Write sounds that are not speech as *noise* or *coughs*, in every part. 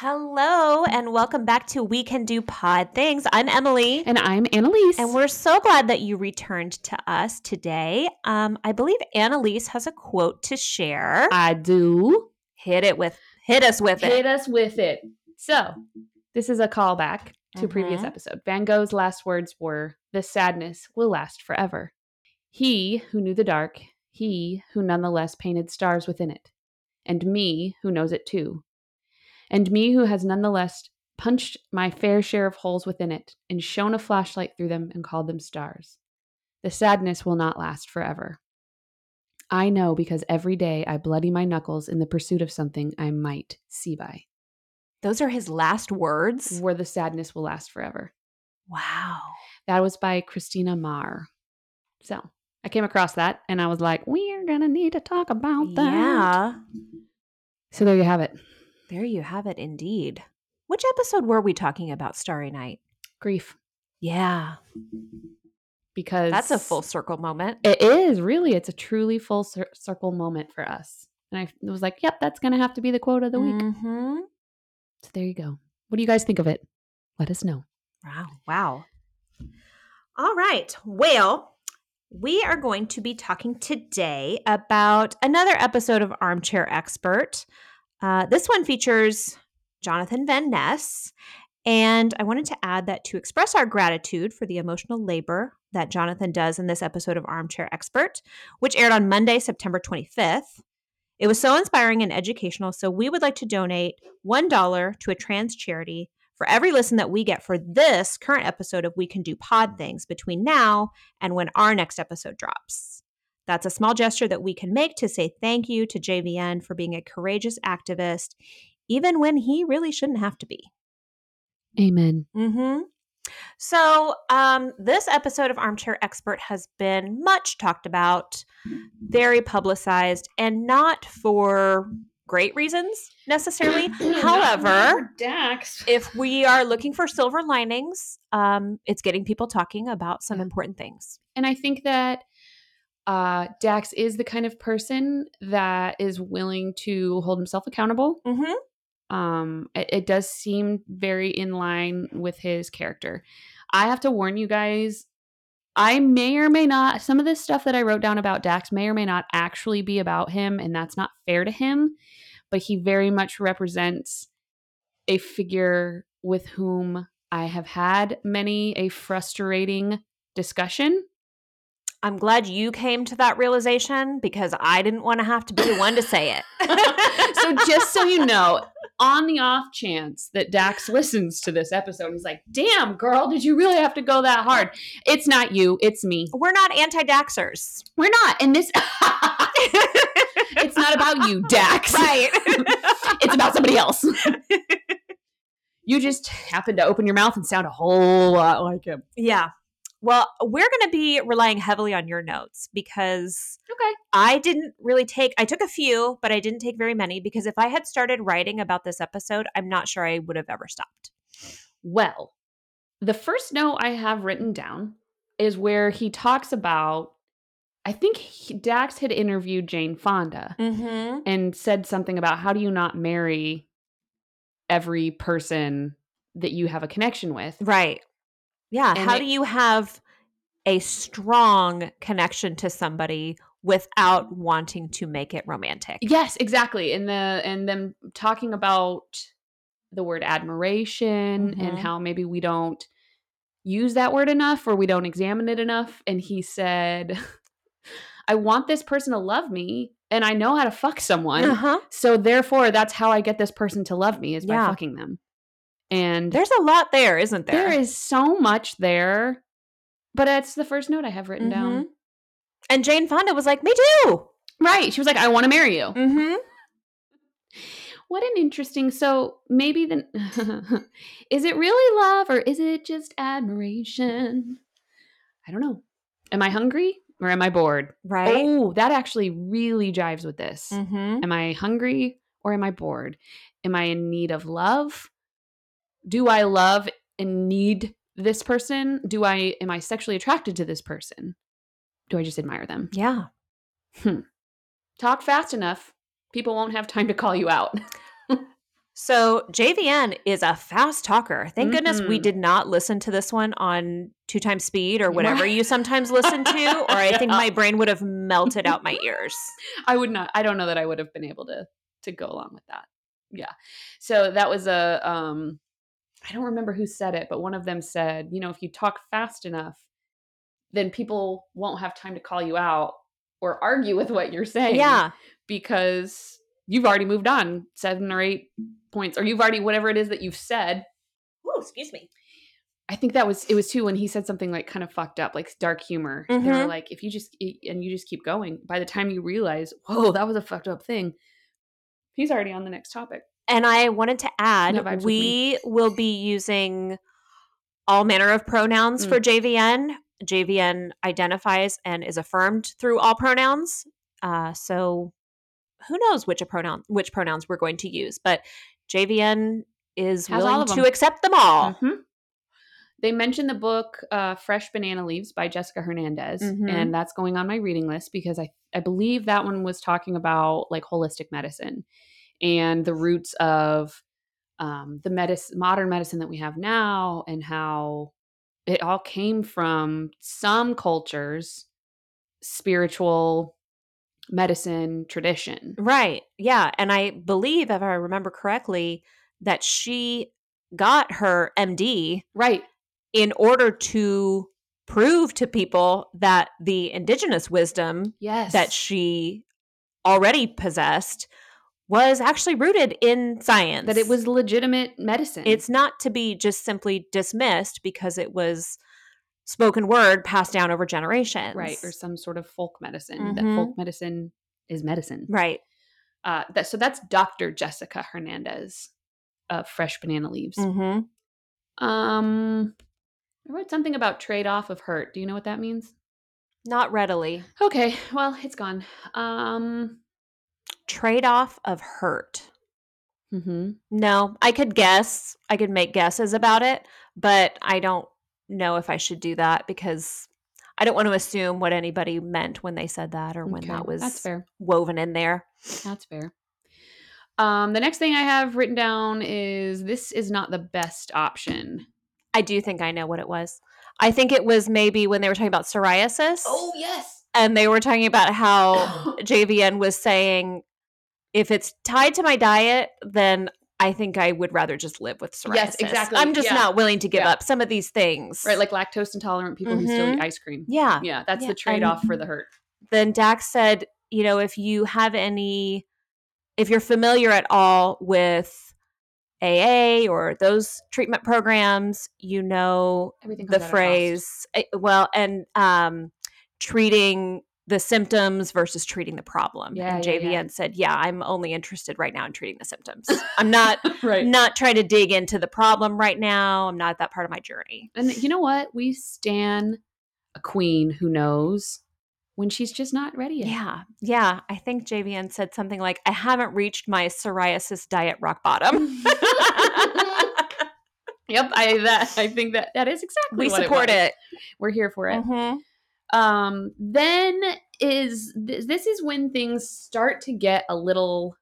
Hello, and welcome back to We Can Do Pod Things. I'm Emily. And I'm Annalyse. And we're so glad that you returned to us today. Um, I believe Annalyse has a quote to share. I do. Hit it with hit us with Hit it. Hit us with it. So, this is a callback to a previous episode. Van Gogh's last words were, The sadness will last forever. He who knew the dark, he who nonetheless painted stars within it, and me who knows it too, and me who has nonetheless punched my fair share of holes within it and shone a flashlight through them and called them stars. The sadness will not last forever. I know because every day I bloody my knuckles in the pursuit of something I might see by, Those are his last words. where the sadness will last forever. Wow. That was by Kristina Mahr. So I came across that and I was like, we are going to need to talk about that. Yeah. So there you have it. There you have it indeed. Which episode were we talking about Starry Night? Grief. Yeah. Because That's a full circle moment. It is really. It's a truly full cir- circle moment for us. And I was like, yep, that's going to have to be the quote of the week. Mhm. So there you go. What do you guys think of it? Let us know. Wow. Wow. All right. Well, we are going to be talking today about another episode of Armchair Expert. Uh, this one features Jonathan Van Ness. And I wanted to add that to express our gratitude for the emotional labor that Jonathan does in this episode of Armchair Expert, which aired on Monday, September 25th. It was so inspiring and educational, so we would like to donate $1 to a trans charity for every listen that we get for this current episode of We Can Do Pod Things between now and when our next episode drops. That's a small gesture that we can make to say thank you to JVN for being a courageous activist, even when he really shouldn't have to be. Amen. Mm-hmm. So, um, this episode of Armchair Expert has been much talked about, very publicized, and not for great reasons necessarily. *clears throat* However, Dax. if we are looking for silver linings, um, it's getting people talking about some important things. And I think that uh, Dax is the kind of person that is willing to hold himself accountable. Mm-hmm. Um, it, it does seem very in line with his character. I have to warn you guys. I may or may not, some of this stuff that I wrote down about Dax may or may not actually be about him, and that's not fair to him. But he very much represents a figure with whom I have had many a frustrating discussion. I'm glad you came to that realization because I didn't want to have to be the one to say it. *laughs* so just so you know, on the off chance that Dax listens to this episode, he's like, "Damn, girl, did you really have to go that hard?" It's not you, it's me. we're not anti-Daxers. We're not. And this *laughs* it's not about you, Dax. right. *laughs* it's about somebody else. you just happen to open your mouth and sound a whole lot like him. Yeah. Well, we're going to be relying heavily on your notes because Okay. I didn't really take, I took a few, but I didn't take very many because if I had started writing about this episode, I'm not sure I would have ever stopped. Well, the first note I have written down is where he talks about I think he, Dax had interviewed Jane Fonda Mm-hmm. and said something about how do you not marry every person that you have a connection with? Right. Yeah. And How it- do you have a strong connection to somebody without wanting to make it romantic? Yes, exactly. And the and them talking about the word admiration Mhm. and how maybe we don't use that word enough or we don't examine it enough. And he said, I want this person to love me and I know how to fuck someone. Uh-huh. So therefore that's how I get this person to love me is by Yeah. fucking them. And There's a lot there, isn't there? there is so much there. But it's the first note I have written down. Mhm. And Jane Fonda was like, Me too. Right. She was like, I want to marry you. Mm-hmm. What an interesting. So maybe the *laughs* is it really love or is it just admiration? I don't know. Am I hungry or am I bored? Right. Oh, that actually really jives with this. Mm-hmm. Am I hungry or am I bored? Am I in need of love? Do I love and need this person? Do I am I sexually attracted to this person? Do I just admire them? Yeah. Talk fast enough, people won't have time to call you out. *laughs* So JVN is a fast talker. Thank goodness we did not listen to this one on two times speed or whatever you sometimes listen to, or I think *laughs* my brain would have melted out my *laughs* ears. I would not. I don't know that I would have been able to to go along with that. Yeah. So that was a. um I don't remember who said it, but one of them said, you know, if you talk fast enough, then people won't have time to call you out or argue with what you're saying. Yeah. because you've already moved on seven or eight points, or you've already whatever it is that you've said. Oh, excuse me. I think that was it was too when he said something like kind of fucked up, like dark humor. They were Mhm. like, if you just and you just keep going, by the time you realize, whoa, that was a fucked up thing, he's already on the next topic. And I wanted to add, we will be using all manner of pronouns Mm. for JVN. JVN identifies and is affirmed through all pronouns. Uh, so who knows which a pronoun which pronouns we're going to use, but JVN is Has willing to accept them all. Mhm. They mentioned the book uh, "Fresh Banana Leaves" by Jessica Hernandez, Mhm. and that's going on my reading list because I I believe that one was talking about like holistic medicine and the roots of um, the medicine, modern medicine that we have now, and how it all came from some cultures' spiritual medicine tradition. Right. Yeah. And I believe, if I remember correctly, that she got her MD Right. in order to prove to people that the indigenous wisdom Yes. that she already possessed was actually rooted in science. that it was legitimate medicine. It's not to be just simply dismissed because it was spoken word passed down over generations. right or some sort of folk medicine that Mhm. folk medicine is medicine Right. uh that so that's dr jessica hernandez of fresh banana leaves hmm um i wrote something about trade-off of hurt do you know what that means Not readily. okay well it's gone um Trade off of hurt. mhm. No, I could guess. I could make guesses about it, but I don't know if I should do that because I don't want to assume what anybody meant when they said that or when Okay, that was that's fair woven in there. that's fair um the next thing i have written down is this is not the best option I do think I know what it was. I think it was maybe when they were talking about psoriasis. Oh, yes And they were talking about how *coughs* JVN was saying if it's tied to my diet, then I think I would rather just live with psoriasis. Yes, exactly. I'm just Yeah. not willing to give Yeah. up some of these things. right like lactose intolerant people who still eat Mhm. ice cream yeah. yeah that's Yeah, the trade-off for the hurt Then Dax said, you know, if you have any, if you're familiar at all with AA or those treatment programs, you know everything the comes at a cost. phrase eh, well and um treating the symptoms versus treating the problem Yeah, and yeah, jvn yeah. said yeah i'm only interested right now in treating the symptoms *laughs* i'm not *laughs* right not trying to dig into the problem right now i'm not at that part of my journey And you know what? We stand a queen who knows when she's just not ready yet. yeah yeah i think jvn said something like i haven't reached my psoriasis diet rock bottom *laughs* yep, I that I think that that is exactly we what support was. it, We're here for it. Mhm. Um, then is th- this is when things start to get a little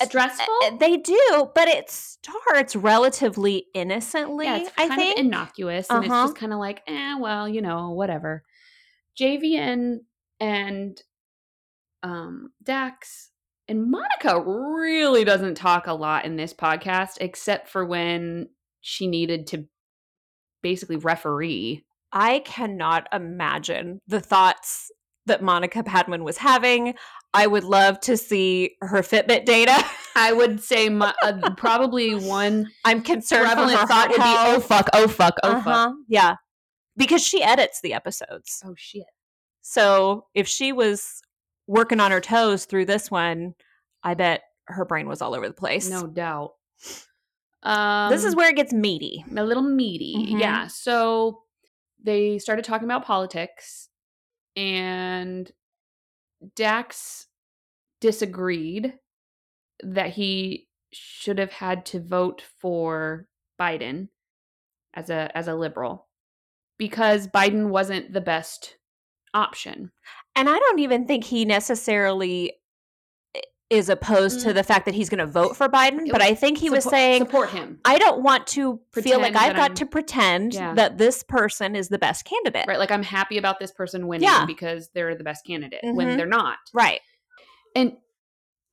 Uh, stressful? Uh, they do but it starts relatively innocently yeah, it's i kind think of innocuous, and it's Uh-huh. just kind of like, eh, well, you know, whatever. JVN and um, Dax and Monica really doesn't talk a lot in this podcast, except for when she needed to basically referee. I cannot imagine the thoughts that Monica Padman was having. I would love to see her Fitbit data. I would say mo- uh, *laughs* probably one I'm concerned prevalent her thought would be, oh fuck, oh fuck, oh fuck. Uh-huh. Yeah, because she edits the episodes. Oh shit. So if she was working on her toes through this one, I bet her brain was all over the place. No doubt. Um, this is where it gets meaty. a little meaty. Mhm. Yeah. So they started talking about politics, and Dax disagreed that he should have had to vote for Biden as a as a liberal because Biden wasn't the best option. And I don't even think he necessarily is opposed to Mm. the fact that he's going to vote for Biden, but I think he was saying support him. I don't want to feel like I've got I'm- to pretend Yeah. that this person is the best candidate. Right, like I'm happy about this person winning Yeah. because they're the best candidate Mhm. when they're not. Right. and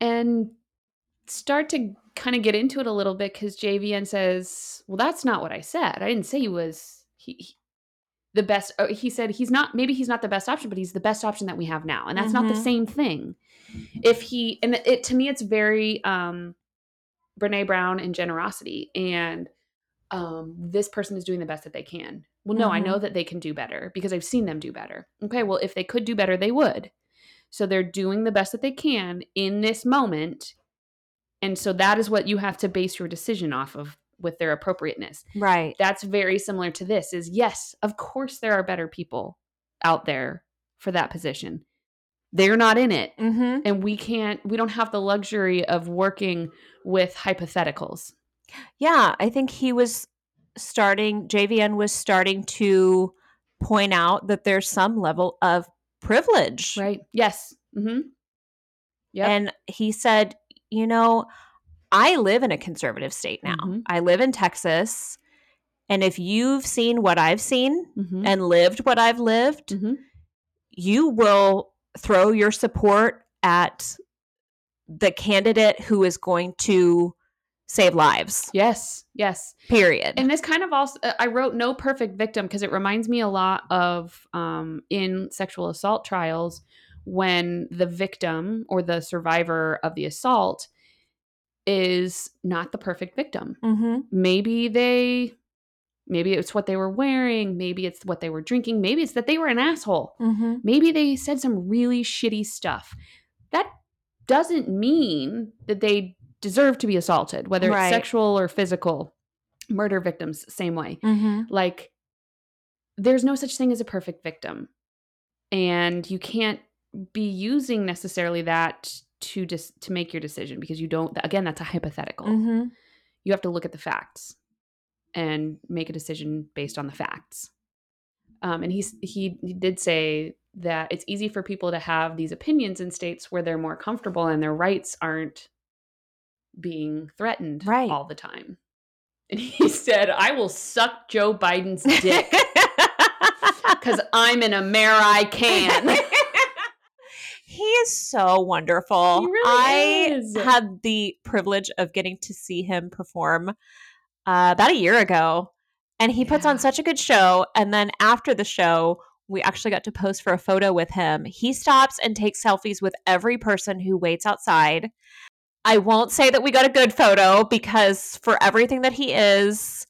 and start to kind of get into it a little bit because JVN says, "Well, that's not what I said. I didn't say he was he, he- the best." oh, He said he's not. Maybe he's not the best option, but he's the best option that we have now, and that's not the Mhm. same thing. If he and it to me, it's very um, Brene Brown and generosity, and um, this person is doing the best that they can. Well, no, I Mhm. know that they can do better because I've seen them do better. Okay, well, if they could do better, they would. So they're doing the best that they can in this moment. And so that is what you have to base your decision off of with their appropriateness. Right. That's very similar to this is yes, of course there are better people out there for that position. They're not in it. Mm-hmm. And we can't we don't have the luxury of working with hypotheticals. Yeah, I think he was starting, JVN was starting to point out that there's some level of privilege. Right? Yes. Mhm. Yep. And he said, you know, I live in a conservative state now. Mhm. I live in Texas. And if you've seen what I've seen Mhm. and lived what I've lived, Mhm. you will throw your support at the candidate who is going to save lives. Yes. Yes. Period. And this kind of also, uh, I wrote no perfect victim because it reminds me a lot of um, in sexual assault trials when the victim or the survivor of the assault is not the perfect victim. mm-hmm. Maybe they, maybe it's what they were wearing, maybe it's what they were drinking, maybe it's that they were an asshole. Mm-hmm. Maybe they said some really shitty stuff. That doesn't mean that they deserve to be assaulted, whether Right. it's sexual or physical. Murder victims, same way. Mm-hmm. Like, there's no such thing as a perfect victim. And you can't be using necessarily that to just to make your decision because you don't again that's a hypothetical Mm-hmm. you have to look at the facts and make a decision based on the facts. Um, and he's he, he did say that it's easy for people to have these opinions in states where they're more comfortable and their rights aren't being threatened Right. all the time. And he *laughs* said, "I will suck Joe Biden's dick *laughs* because I'm an American." *laughs* he is so wonderful. Really I is. had the privilege of getting to see him perform uh, about a year ago, and he puts on such a good show. And then after the show, we actually got to pose for a photo with him. He stops and takes selfies with every person who waits outside. I won't say that we got a good photo because for everything that he is,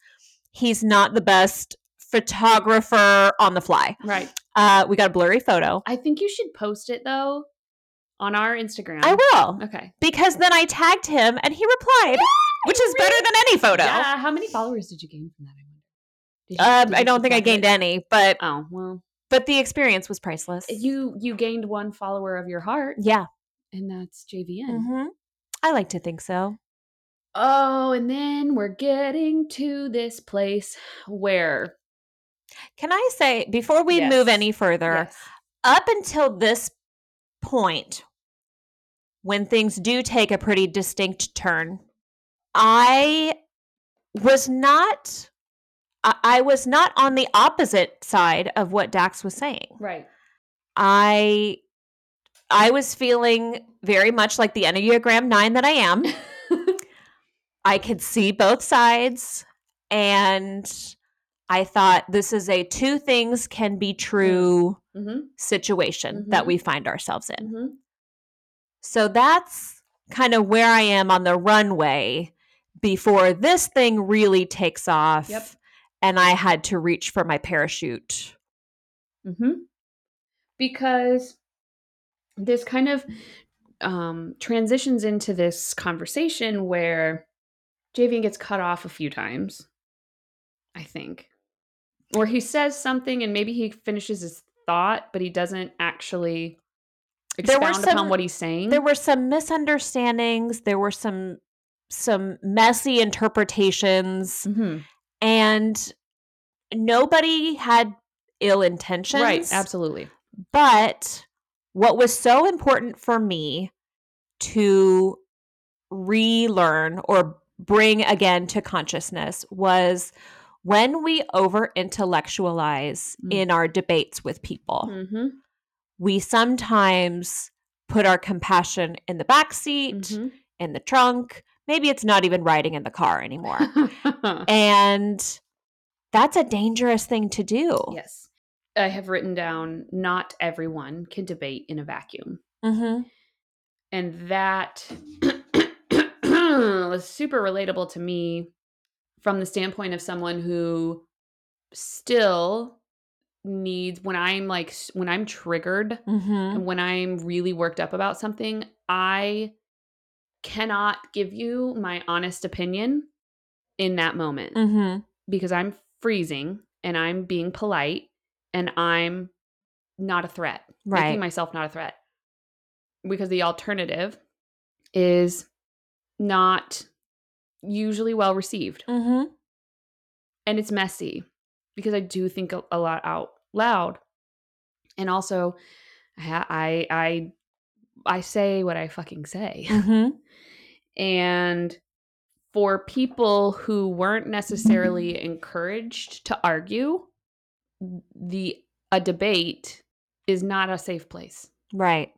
he's not the best photographer on the fly. right. Uh, we got a blurry photo. I think you should post it though on our Instagram. I will Okay. because then I tagged him and he replied, *gasps* which is better than any photo. Yeah. How many followers did you gain from that? I wonder. Did you- Um, I don't think I gained it? any, but Oh well, but the experience was priceless. you you gained one follower of your heart, yeah, and that's JVN. hmm I like to think so. Oh, and then we're getting to this place where Can I say before we Yes. move any further, Yes. up until this point, when things do take a pretty distinct turn, I was not. I was not on the opposite side of what Dax was saying. right, I I was feeling very much like the Enneagram 9 that I am. *laughs* I could see both sides and I thought this is a two things can be true hmm situation that Mhm. we find ourselves in. hmm So that's kind of where I am on the runway before this thing really takes off Yep. and I had to reach for my parachute. hmm because this kind of um, transitions into this conversation where JVN gets cut off a few times, I think, or he says something and maybe he finishes his thought, but he doesn't actually There were some- upon what he's saying. There were some misunderstandings, there were some some messy interpretations Mhm. and nobody had ill intentions. right, absolutely. But what was so important for me to relearn or bring again to consciousness was when we over intellectualize Mm. in our debates with people, Mm-hmm. we sometimes put our compassion in the back seat, Mm-hmm. in the trunk. Maybe it's not even riding in the car anymore. *laughs* and that's a dangerous thing to do. yes. I have written down not everyone can debate in a vacuum. Mm-hmm. And that *clears throat* was super relatable to me from the standpoint of someone who still needs when I'm like when I'm triggered Mm-hmm. and when I'm really worked up about something, I cannot give you my honest opinion in that moment Mm-hmm. because I'm freezing and I'm being polite and I'm not a threat. Right. Making myself not a threat. Because the alternative is not usually well received Mm-hmm. and it's messy because I do think a, a lot out loud. And also I I I I say what I fucking say. *laughs* Mm-hmm. And for people who weren't necessarily *laughs* encouraged to argue, the a debate is not a safe place. Right.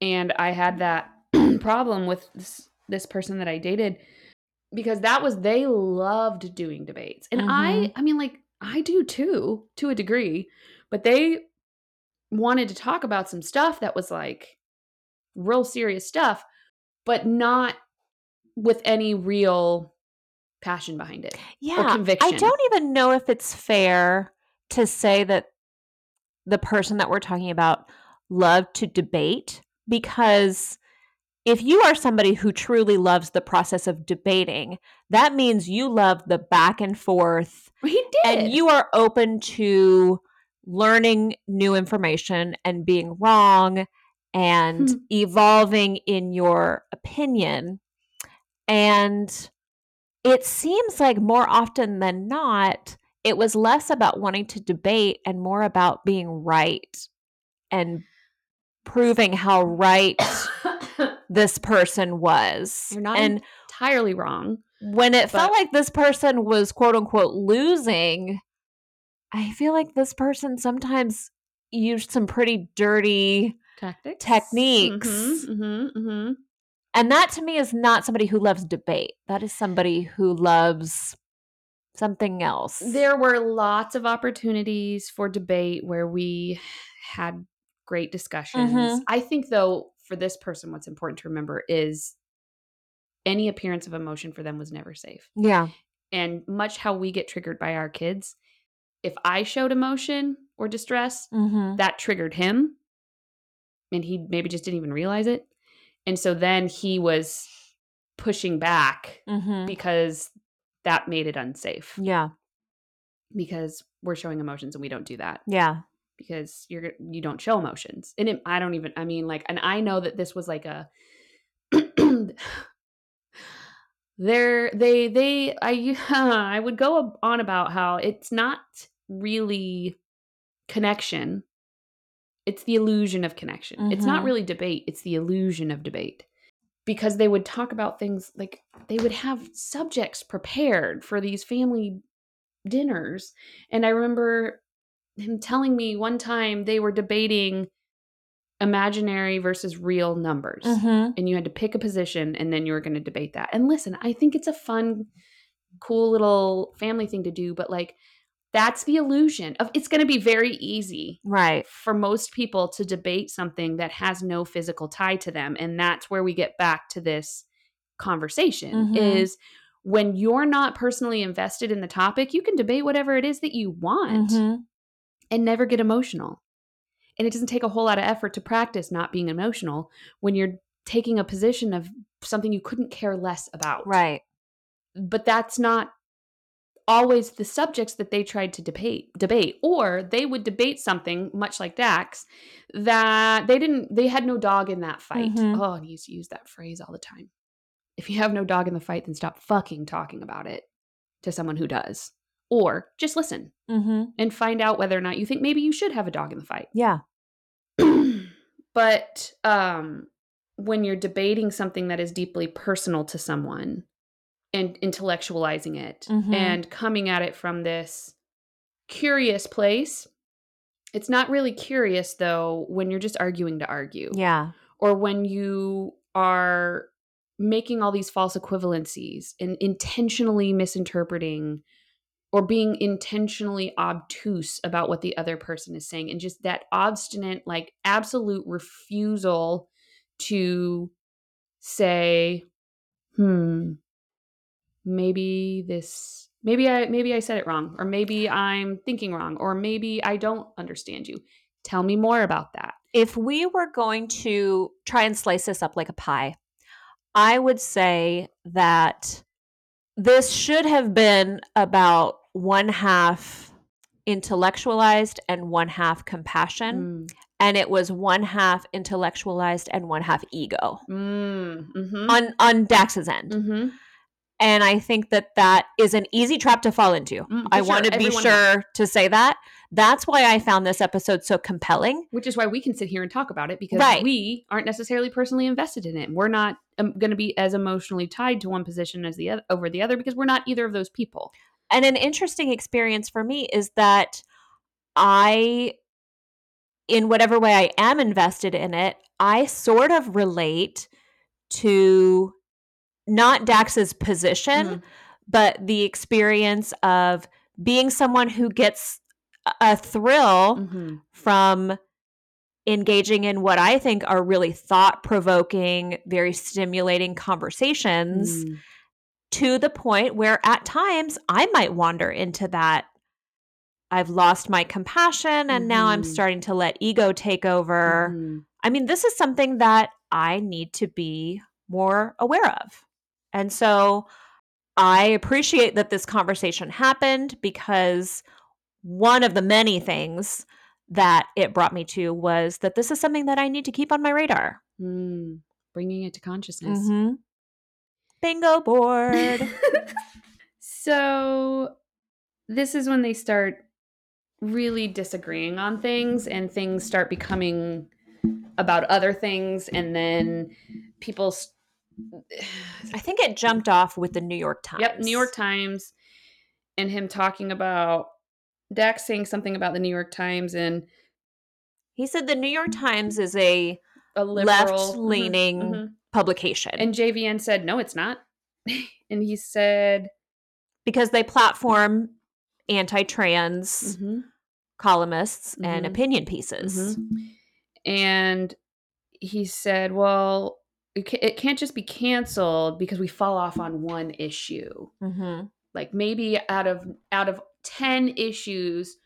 And I had that *clears throat* problem with this this person that I dated because that was they loved doing debates. And I Mhm. I mean like I do too to a degree, but they wanted to talk about some stuff that was like real serious stuff, but not with any real passion behind it. Yeah. I conviction. don't even know if it's fair to say that the person that we're talking about loved to debate because if you are somebody who truly loves the process of debating, that means you love the back and forth He did. and you are open to learning new information and being wrong and Hmm. evolving in your opinion. And it seems like more often than not, it was less about wanting to debate and more about being right and proving how right *coughs* this person was. You're not and entirely wrong. when it felt like this person was quote unquote losing, I feel like this person sometimes used some pretty dirty, Tactics. Techniques. Mm-hmm, mm-hmm, and that to me is not somebody who loves debate. That is somebody who loves something else. There were lots of opportunities for debate where we had great discussions. Mhm. I think, though, for this person, what's important to remember is any appearance of emotion for them was never safe. yeah. And much how we get triggered by our kids, if I showed emotion or distress, Mm-hmm. that triggered him and he maybe just didn't even realize it. And so then he was pushing back Mm-hmm. because that made it unsafe Yeah. because we're showing emotions and we don't do that Yeah. Because you're you don't show emotions. And it, i don't even i mean like and i know that this was like a *clears throat* there they they i *laughs* i would go on about how it's not really connection. It's the illusion of connection. It's not Mhm. really debate. It's the illusion of debate. Because they would talk about things like they would have subjects prepared for these family dinners. And i remember him telling me one time they were debating imaginary versus real numbers Mm-hmm. and you had to pick a position and then you were going to debate that and listen i think it's a fun cool little family thing to do but like that's the illusion of it's going to be very easy Right. for most people to debate something that has no physical tie to them and that's where we get back to this conversation Mhm. is when you're not personally invested in the topic you can debate whatever it is that you want Mm-hmm. And never get emotional and it doesn't take a whole lot of effort to practice not being emotional when you're taking a position of something you couldn't care less about Right. but that's not always the subjects that they tried to debate debate or they would debate something much like Dax that they didn't they had no dog in that fight. Mhm. Oh, and he used to use that phrase all the time. If you have no dog in the fight, then stop fucking talking about it to someone who does. Or just listen Mm-hmm. and find out whether or not you think maybe you should have a dog in the fight. Yeah. *clears throat* but um when you're debating something that is deeply personal to someone and intellectualizing it Mhm. and coming at it from this curious place. It's not really curious though when you're just arguing to argue Yeah. or when you are making all these false equivalencies and intentionally misinterpreting or being intentionally obtuse about what the other person is saying and just that obstinate like absolute refusal to say hmm maybe this maybe i maybe i said it wrong or maybe i'm thinking wrong or maybe i don't understand you. Tell me more about that. If we were going to try and slice this up like a pie, I would say that this should have been about one half intellectualized and one half compassion. And it was one half intellectualized and one half ego mm. Mm-hmm. on, on Dax's end. mm-hmm. And I think that that is an easy trap to fall into. Mm, I for want sure. to be Everyone sure to say that. That's why I found this episode so compelling. which is why we can sit here and talk about it because Right. we aren't necessarily personally invested in it. We're not um, going to be as emotionally tied to one position as the other over the other because we're not either of those people. And an interesting experience for me is that I, in whatever way I am invested in it, I sort of relate to not Dax's position, Mhm. but the experience of being someone who gets a- thrill Mhm. from engaging in what I think are really thought provoking, very stimulating conversations Mm. To the point where at times I might wander into that. I've lost my compassion and now I'm Mhm. starting to let ego take over. Mhm. I mean, this is something that I need to be more aware of. And so I appreciate that this conversation happened because one of the many things that it brought me to was that this is something that I need to keep on my radar. Mm. Bringing it to consciousness. Mhm. Bingo board. *laughs* So this is when they start really disagreeing on things and things start becoming about other things and then people—I think it jumped off with the New York Times. Yep, New York Times and him talking about Dax saying something about the New York Times and He said the New York Times is a a liberal Mhm, left-leaning mhm. Publication And JVN said, "No, it's not." *laughs* and he said, because they platform anti-trans mhm, columnists and Mhm. opinion pieces. mhm. and he said, "Well, it, can't just be canceled because we fall off on one issue. Mhm. Like maybe out of out of ten issues,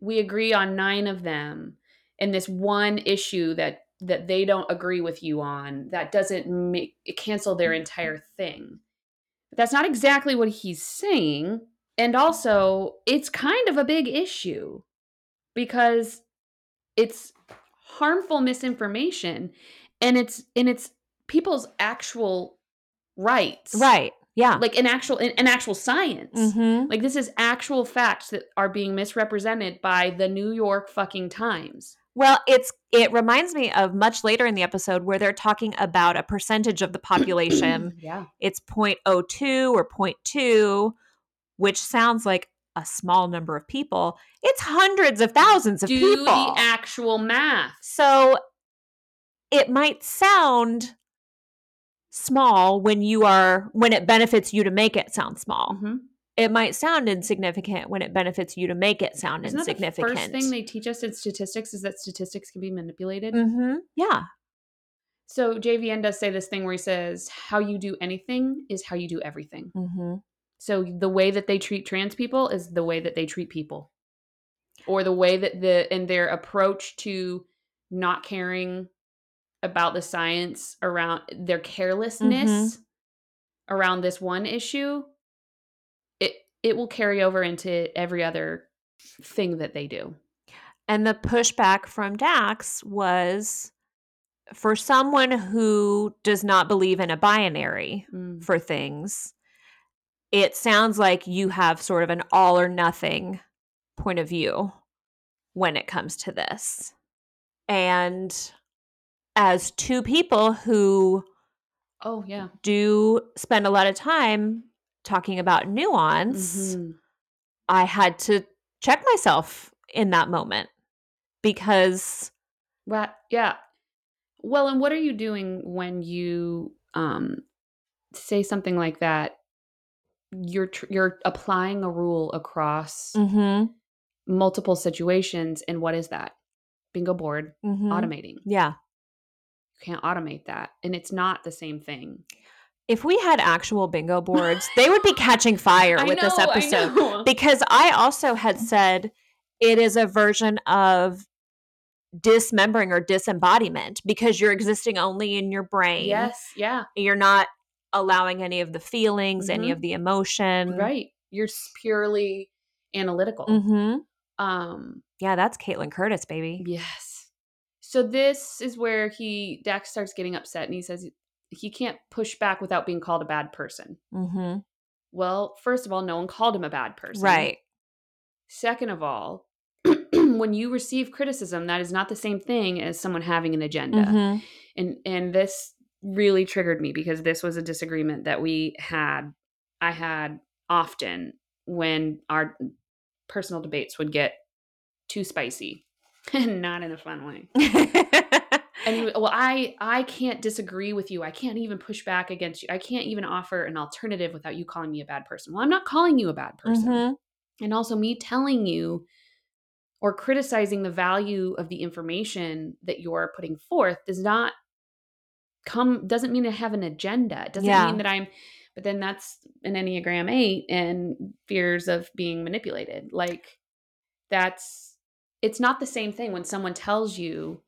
we agree on nine of them, and this one issue that that they don't agree with you on that doesn't make it cancel their entire thing." But that's not exactly what he's saying, and also it's kind of a big issue because it's harmful misinformation and it's and it's people's actual rights Right. Yeah. like an actual an, actual science Mhm. like this is actual facts that are being misrepresented by the new york fucking times Well, it's it reminds me of much later in the episode where they're talking about a percentage of the population. *clears throat* yeah it's 0.02 or 0.2, which sounds like a small number of people. It's hundreds of thousands of do people. the actual math so it might sound small when you are when it benefits you to make it sound small. Mhm. It might sound insignificant when it benefits you to make it sound isn't that the first thing they teach us in statistics is that statistics can be manipulated Mhm. Yeah. so jvn does say this thing where he says how you do anything is how you do everything Mhm. So the way that they treat trans people is the way that they treat people. Or the way that the in their approach to not caring about the science around their carelessness around this one issue it will carry over into every other thing that they do. And the pushback from Dax was for someone who does not believe in a binary Mm. for things, it sounds like you have sort of an all or nothing point of view when it comes to this. And as two people who Oh yeah. do spend a lot of time talking about nuance, Mhm. I had to check myself in that moment because Right. Yeah. Well, and what are you doing when you um say something like that? You're tr- you're applying a rule across Mhm, multiple situations, and what is that? Bingo board mhm. automating. Yeah. You can't automate that, and it's not the same thing. If we had actual bingo boards, they would be *laughs* catching fire with this know, I episode. know. because I also had said it is a version of dismembering or disembodiment because you're existing only in your brain. yes, yeah, You're not allowing any of the feelings, any Mhm. of the emotion. right. You're purely analytical. hmm Um, Yeah, that's Caitlin Curtis, baby. Yes. So this is where he Dax starts getting upset and he says he can't push back without being called a bad person. hmm Well, first of all, no one called him a bad person. Right. Second of all, *clears throat* when you receive criticism, that is not the same thing as someone having an agenda. Mhm. And and this really triggered me because this was a disagreement that we had I had often when our personal debates would get too spicy. *laughs* and not in a fun way. *laughs* And well, I I can't disagree with you. I can't even push back against you. I can't even offer an alternative without you calling me a bad person. Well, I'm not calling you a bad person. Mhm. And also me telling you or criticizing the value of the information that you're putting forth does not come doesn't mean I have an agenda. It doesn't Yeah. mean that I'm but then that's an Enneagram 8 and fears of being manipulated. Like that's it's not the same thing when someone tells you,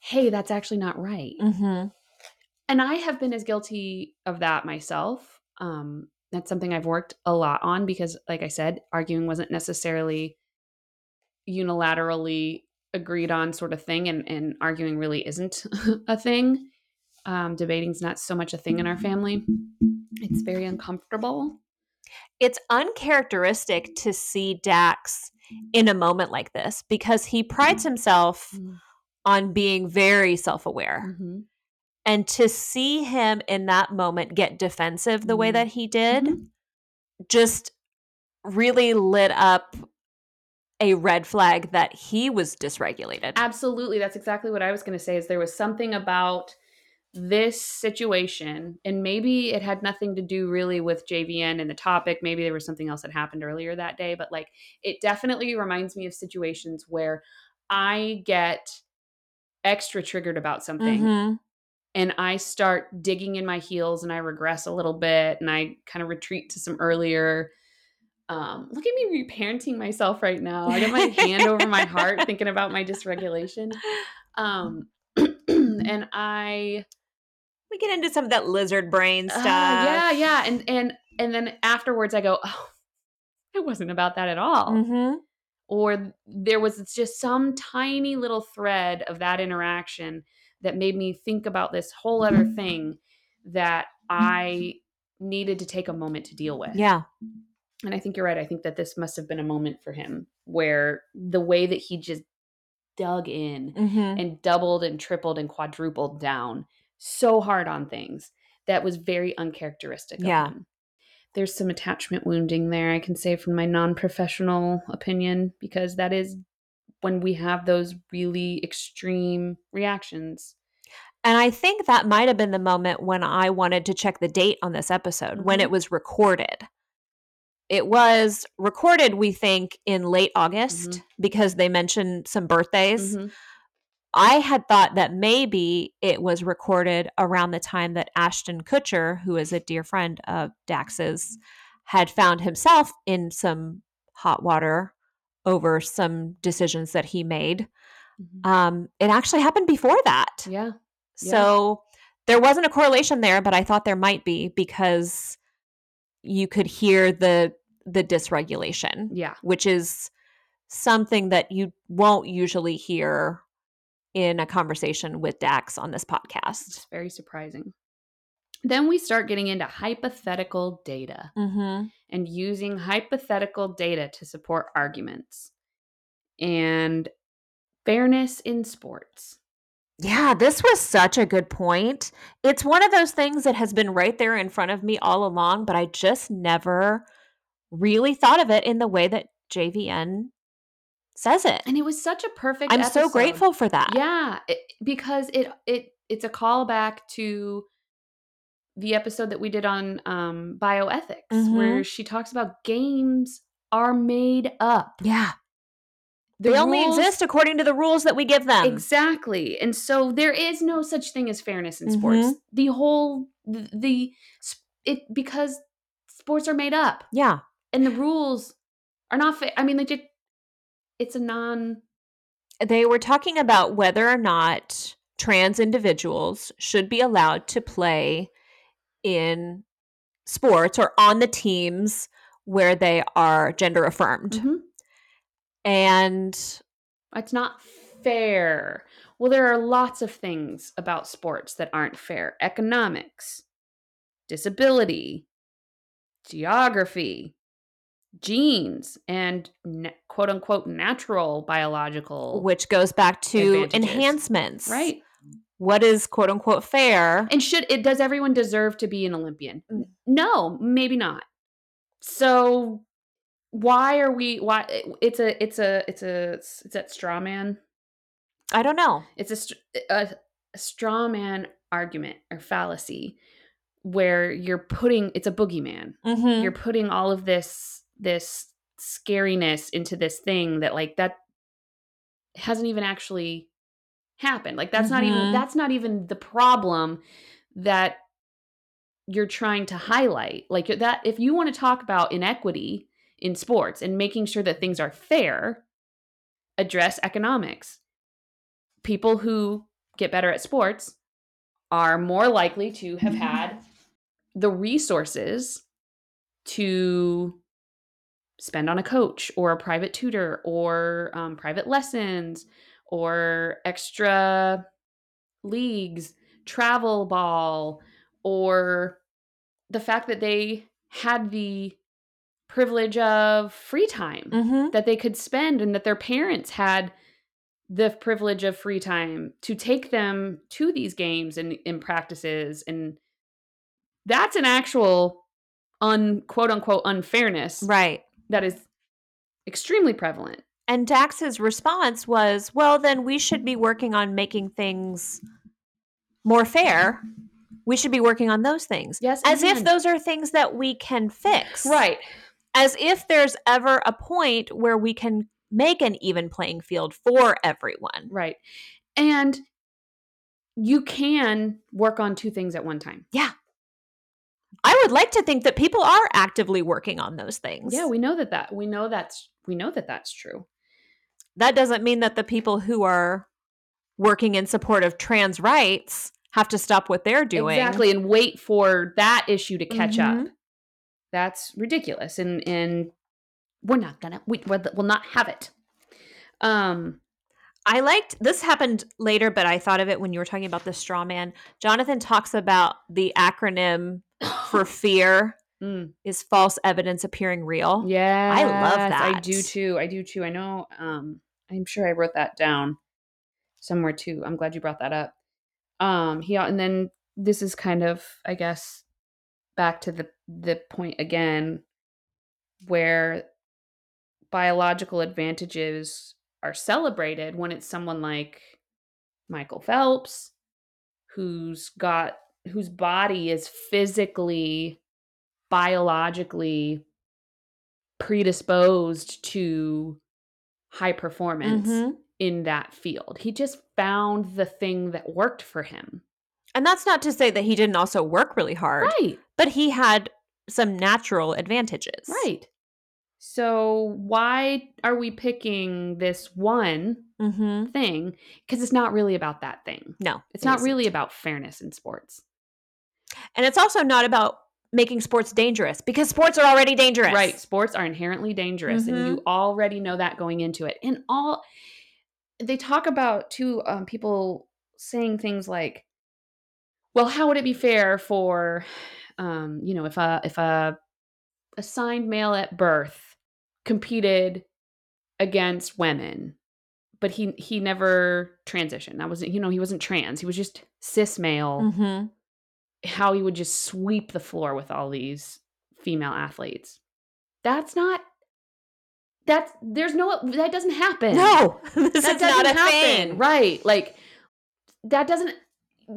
"Hey, that's actually not right." Mhm. and I have been as guilty of that myself. Um, that's something I've worked a lot on because, like I said, arguing wasn't necessarily unilaterally agreed on sort of thing, and, and arguing really isn't *laughs* a thing. Um, debating's not so much a thing in our family. It's very uncomfortable. It's uncharacteristic to see Dax in a moment like this because he prides himself on being very self-aware. Mhm. And to see him in that moment get defensive the way Mhm. that he did Mhm. just really lit up a red flag that he was dysregulated. Absolutely. That's exactly what I was going to say is there was something about this situation and maybe it had nothing to do really with JVN and the topic maybe there was something else that happened earlier that day but like it definitely reminds me of situations where I get extra triggered about something Mhm. and I start digging in my heels and I regress a little bit and I kind of retreat to some earlier um look at me reparenting myself right now. I got my hand over my heart *laughs* thinking about my dysregulation. Um *laughs* *clears throat* and I We get into some of that lizard brain uh, stuff. yeah, yeah, and and and then afterwards I go, "Oh, it wasn't about that at all." hmm or there was just some tiny little thread of that interaction that made me think about this whole other thing that I needed to take a moment to deal with. Yeah. And I think you're right. I think that this must have been a moment for him where the way that he just dug in hmm and doubled and tripled and quadrupled down so hard on things that was very uncharacteristic of Yeah. him. There's some attachment wounding there, I can say from my non professional opinion, because that is when we have those really extreme reactions. And I think that might have been the moment when I wanted to check the date on this episode, when Mhm. it was recorded. It was recorded, we think, in late August because they mentioned some birthdays. Mhm. I had thought that maybe it was recorded around the time that Ashton Kutcher, who is a dear friend of Dax's, had found himself in some hot water over some decisions that he made. Mhm. Um, it actually happened before that. Yeah. Yeah. So there wasn't a correlation there, but I thought there might be because you could hear the the dysregulation, Yeah. which is something that you won't usually hear in a conversation with Dax on this podcast. It's very surprising. Then we start getting into hypothetical data Mm-hmm. and using hypothetical data to support arguments and fairness in sports. Yeah, this was such a good point. It's one of those things that has been right there in front of me all along, but I just never really thought of it in the way that JVN says it. And it was such a perfect I'm so grateful for that. Yeah, it, because it it it's a callback to the episode that we did on um, bioethics, Mhm. where she talks about games are made up. Yeah. The they only exist according to the rules that we give them. exactly, and so there is no such thing as fairness in sports. Mhm. The whole the, the it because sports are made up yeah. and the rules are not fair. I mean, they it, it's a non. They were talking about whether or not trans individuals should be allowed to play in sports or on the teams where they are gender affirmed. Mhm. And It's not fair. Well, there are lots of things about sports that aren't fair economics, disability, geography, genes, and quote unquote natural biological. which goes back to enhancements. right. What is quote unquote fair? And should it does everyone deserve to be an Olympian? Mm. No, maybe not. So why are we why it's a it's a it's a it's that straw man I don't know. it's a, a, a straw man argument or fallacy where you're putting it's a boogeyman Mm-hmm. you're putting all of this this scariness into this thing that like that hasn't even actually happened like that's not even Mhm. that's not even the problem that you're trying to highlight like that if you want to talk about inequity in sports and making sure that things are fair address economics people who get better at sports are more likely to have had the resources to spend on a coach or a private tutor or um, private lessons or extra leagues, travel ball, or the fact that they had the privilege of free time Mm-hmm. that they could spend and that their parents had the privilege of free time to take them to these games and, and practices and that's an actual un quote unquote unfairness Right. That is extremely prevalent And Dax's response was, well, then we should be working on making things more fair. We should be working on those things. yes As if those are things that we can fix. right As if there's ever a point where we can make an even playing field for everyone. right and you can work on two things at one time I would like to think that people are actively working on those things. yeah we know that that we know that's we know that that's true that doesn't mean that the people who are working in support of trans rights have to stop what they're doing. exactly and wait for that issue to catch Mhm. up that's ridiculous and and we're not gonna we, we're, we'll not have it um I liked this happened later, but I thought of it when you were talking about the straw man. Jonathan talks about the acronym for fear mm, is false evidence appearing real. yeah i love that. I do too i do too i know um i'm sure i wrote that down somewhere too i'm glad you brought that up um he and then this is kind of i guess back to the the point again where biological advantages are celebrated when it's someone like Michael Phelps who's got whose body is physically biologically predisposed to high performance Mhm. in that field. He just found the thing that worked for him. And that's not to say that he didn't also work really hard, Right. but he had some natural advantages. Right. So why are we picking this one Mm-hmm. thing? Because it's not really about that thing. No, It's it not isn't. really about fairness in sports. And it's also not about making sports dangerous because sports are already dangerous. Right. Sports are inherently dangerous, and you already know that going into it. And all they talk about too, um, people saying things like, "Well, how would it be fair for, um, you know, if a if a assigned male at birth competed against women, but he he never transitioned. That wasn't you know he wasn't trans. He was just cis male. Mm-hmm. How he would just sweep the floor with all these female athletes. That's not. That's there's no that doesn't happen. No, *laughs* this that is not a happen. thing. right? Like that doesn't.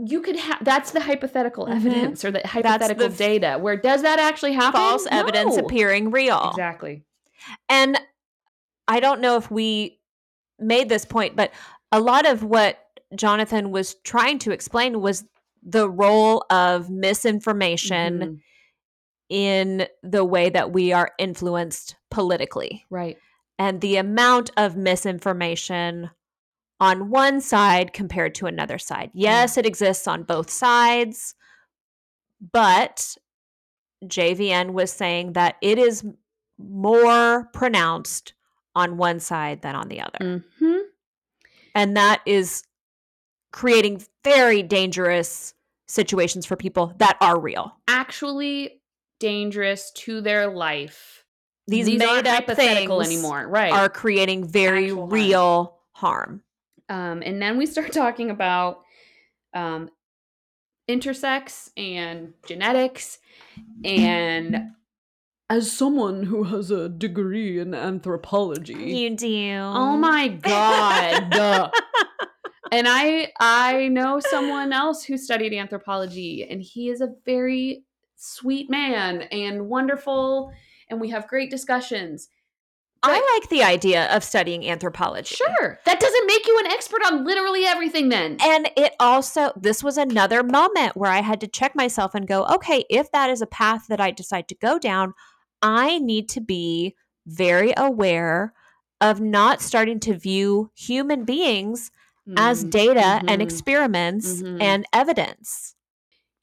You could have that's the hypothetical Mhm. evidence or the hypothetical the data. Where does that actually happen? False evidence appearing real. Exactly. And I don't know if we made this point, but a lot of what Jonathan was trying to explain was the role of misinformation Mhm. in the way that we are influenced politically Right. and the amount of misinformation on one side compared to another side. Yes, it exists on both sides, but JVN was saying that it is more pronounced on one side than on the other. hmm And that is creating very dangerous situations for people that are real. Actually dangerous to their life. These, aren't made up hypothetical things anymore. Right. are creating very Actual harm. real harm. Um, and then we start *laughs* talking about um, intersex and genetics. And as someone who has a degree in anthropology, You do. oh my *laughs* god! *laughs* and I I know someone else who studied anthropology, and he is a very sweet man and wonderful, and we have great discussions. I like the idea of studying anthropology. Sure, that doesn't make you an expert on literally everything. Then And it also, this was another moment where I had to check myself and go, okay, if that is a path that I decide to go down, I need to be very aware of not starting to view human beings as Mm, data and mhm. experiments Mhm. and evidence.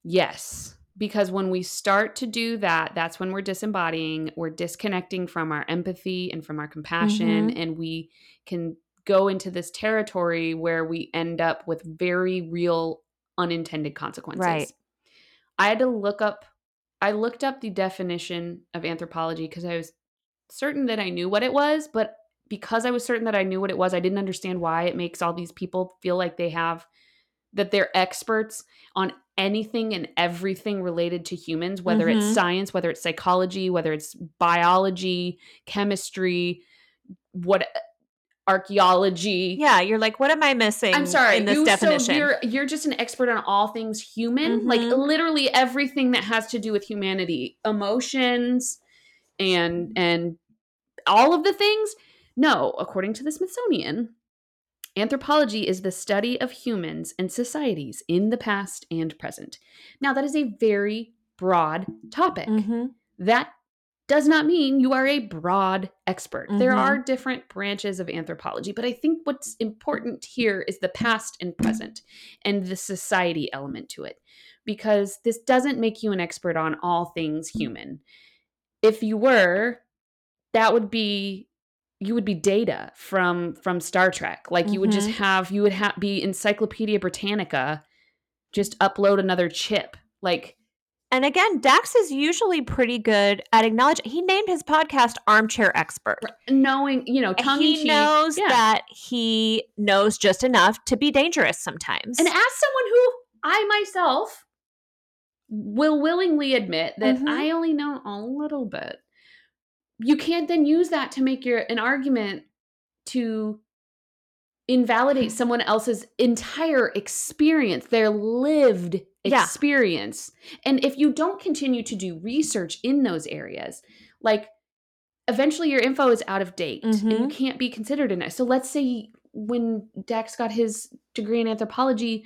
Yes. Because when we start to do that, that's when we're disembodying, we're disconnecting from our empathy and from our compassion, and we can go into this territory where we end up with very real unintended consequences. Right. I had to look up, I looked up the definition of anthropology because I was certain that I knew what it was, but because I was certain that I knew what it was, I didn't understand why it makes all these people feel like they have that they're experts on anything and everything related to humans, whether Mhm. it's science, whether it's psychology, whether it's biology, chemistry, what archaeology. Yeah, you're like, what am I missing I'm sorry, in this you, definition? So you're you're just an expert on all things human, like Mhm. literally everything that has to do with humanity, emotions, and and all of the things. No, according to the Smithsonian, anthropology is the study of humans and societies in the past and present. Now, that is a very broad topic. Mhm. That does not mean you are a broad expert. There Mhm. are different branches of anthropology, but I think what's important here is the past and present and the society element to it because this doesn't make you an expert on all things human. If you were, that would be you would be data from from Star Trek. Like you would just Mhm. have you would have be Encyclopedia Britannica just upload another chip. Like And again, Dax is usually pretty good at acknowledging. He named his podcast Armchair Expert. knowing, you know, tongue in he knows yeah. that he knows just enough to be dangerous sometimes. And as someone who I myself will willingly admit that Mhm. I only know a little bit, you can't then use that to make your an argument to invalidate someone else's entire experience, their lived Yeah. experience. And if you don't continue to do research in those areas, like eventually your info is out of date and you Mhm. can't be considered in it. So let's say when Dax got his degree in anthropology,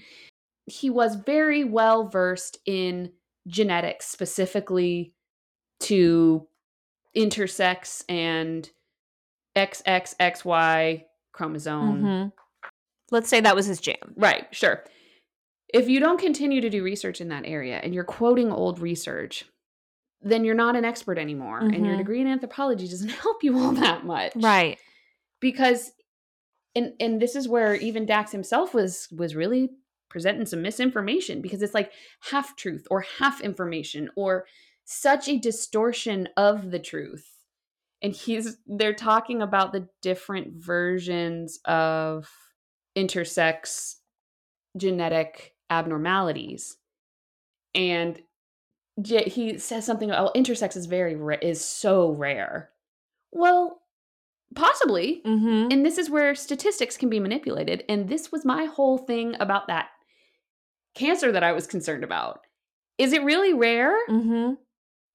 he was very well versed in genetics, specifically to intersex and XXXY chromosome. Mhm. let's say that was his jam. Right, sure. If you don't continue to do research in that area and you're quoting old research, then you're not an expert anymore. And your Mhm. degree in anthropology doesn't *laughs* help you all that much. Right. Because and and this is where even Dax himself was was really presenting some misinformation because it's like half truth or half information or such a distortion of the truth. and he's they're talking about the different versions of intersex genetic abnormalities and he says something oh intersex is very ra- is so rare well possibly Mm-hmm. and this is where statistics can be manipulated and this was my whole thing about that cancer that i was concerned about is it really rare Mm-hmm.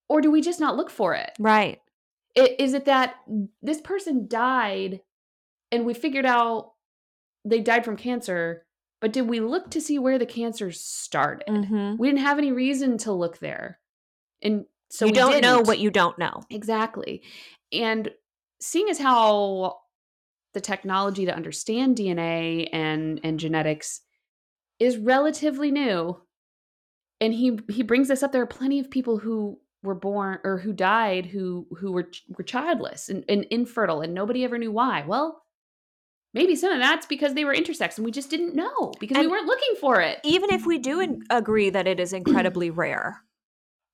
Or do we just not look for it Right. I- is it that this person died and we figured out they died from cancer but did we look to see where the cancer started Mm-hmm. we didn't have any reason to look there and so you we don't know didn't. what you don't know. exactly and seeing as how the technology to understand dna and and genetics is relatively new and he he brings this up there are plenty of people who were born or who died who who were were childless and, and infertile and nobody ever knew why well maybe some of that's because they were intersex and we just didn't know because we weren't looking for it Even if we do in- agree that it is incredibly rare,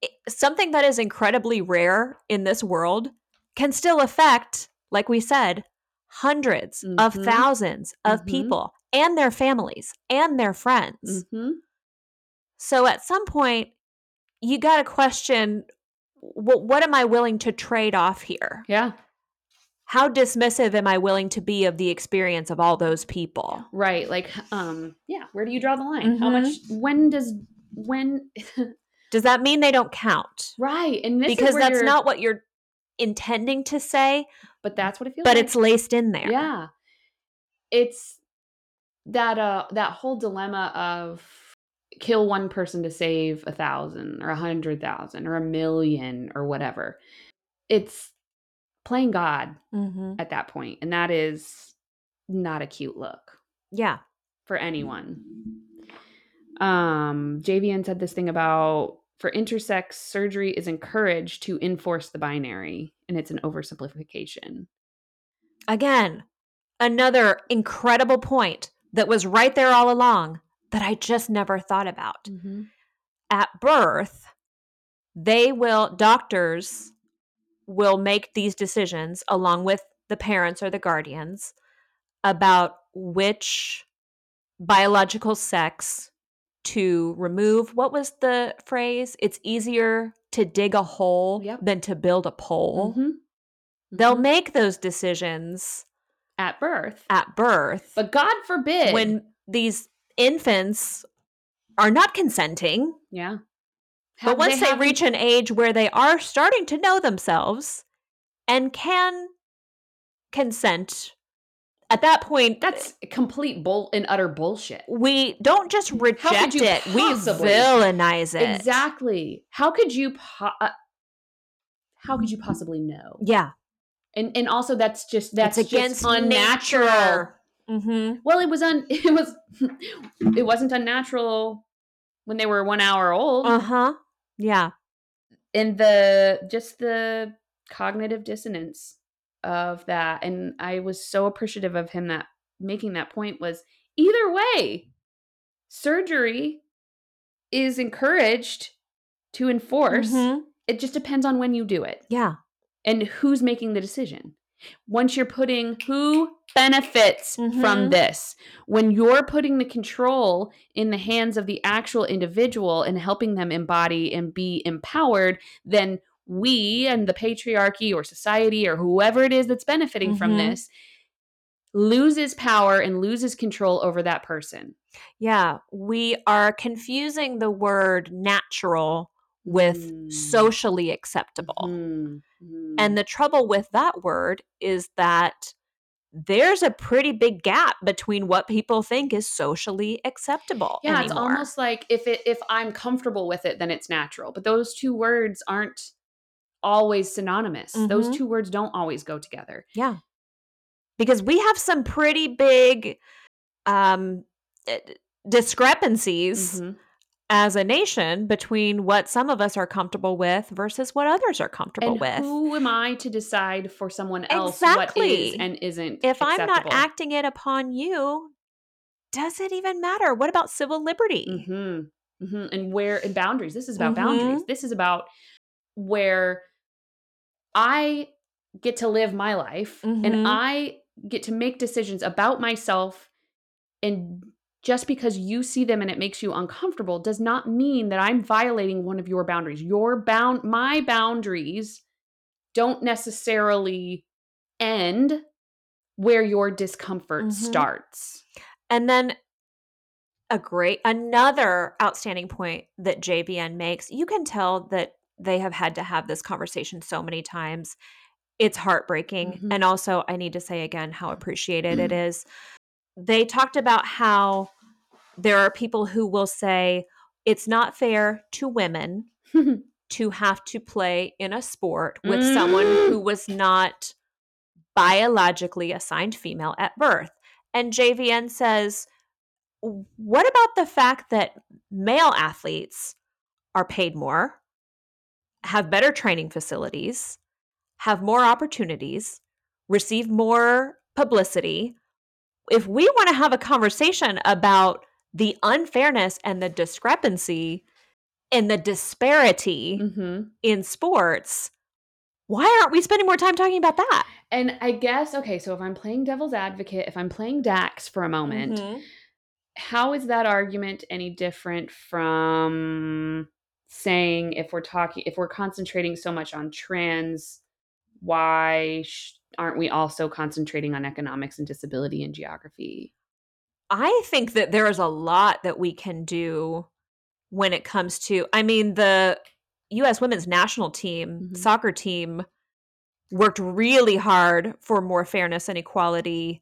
i- something that is incredibly rare in this world can still affect, like we said, 100s of Mhm. thousands of Mhm. people and their families and their friends. hmm So at some point, you got to question what, what am I willing to trade off here? yeah How dismissive am I willing to be of the experience of all those people? right like um yeah where do you draw the line how much when does when *laughs* Does that mean they don't count? right and this because that's you're- not what you're intending to say, but that's what it feels but like it's laced in there. yeah it's that uh that whole dilemma of kill one person to save a thousand or a hundred thousand or a million or whatever. It's playing god hmm at that point and that is not a cute look Yeah. for anyone. Um jvn said this thing about for intersex surgery is encouraged to enforce the binary and it's an oversimplification. Again, another incredible point that was right there all along that I just never thought about. At birth, they will, doctors will make these decisions along with the parents or the guardians about which biological sex to remove. What was the phrase? It's easier to dig a hole Yep. than to build a pole. Mhm. They'll Mhm. make those decisions at birth at birth but god forbid when these infants are not consenting. yeah but once they, haven't- reach an age where they are starting to know themselves and can consent, at that point, that's complete bull and utter bullshit we don't just reject it, we villainize it. exactly how could you po- uh, how could you possibly know Yeah. and and also that's just that's it's against unnatural hmm well it was un *laughs* it was it wasn't unnatural when they were one hour old Uh huh. Yeah. and the just the cognitive dissonance of that and i was so appreciative of him that making that point was either way surgery is encouraged to enforce Mhm. it just depends on when you do it Yeah. and who's making the decision once you're putting who benefits Mhm. from this when you're putting the control in the hands of the actual individual and helping them embody and be empowered then we and the patriarchy or society or whoever it is that's benefiting from Mhm. this loses power and loses control over that person Yeah. We are confusing the word natural with Mm. socially acceptable. Mhm. Mhm. And the trouble with that word is that there's a pretty big gap between what people think is socially acceptable. Yeah, it's almost like if it if I'm comfortable with it, then it's natural. But those two words aren't always synonymous. Those Mhm. two words don't always go together. Yeah. Because we have some pretty big um eh, discrepancies Mhm. As a nation between what some of us are comfortable with versus what others are comfortable And with. who am I to decide for someone else what is Exactly. and isn't? if I'm not acting it upon you, does it even matter? What about civil liberty? Mhm. Mhm. And where and boundaries. This is about Mhm. boundaries. This is about where I get to live my life and I get to make decisions about myself and just because you see them and it makes you uncomfortable does not mean that I'm violating one of your boundaries. Your bound my boundaries don't necessarily end where your discomfort Mhm. starts. And then a great another outstanding point that JVN makes, you can tell that they have had to have this conversation so many times. It's heartbreaking. Mhm. And also I need to say again how appreciated it *clears throat* is. They talked about how there are people who will say it's not fair to women *laughs* to have to play in a sport with someone Mm. who was not biologically assigned female at birth. And JVN says, what about the fact that male athletes are paid more, have better training facilities, have more opportunities, receive more publicity? If we want to have a conversation about the unfairness and the discrepancy and the disparity Mhm. in sports, why aren't we spending more time talking about that? And I guess okay, so if I'm playing devil's advocate, if I'm playing Dax for a moment, Mhm. how is that argument any different from saying if we're talking if we're concentrating so much on trans why sh- aren't we also concentrating on economics and disability and geography I think that there is a lot that we can do when it comes to, I mean, the U.S. women's national team, Mhm. soccer team, worked really hard for more fairness and equality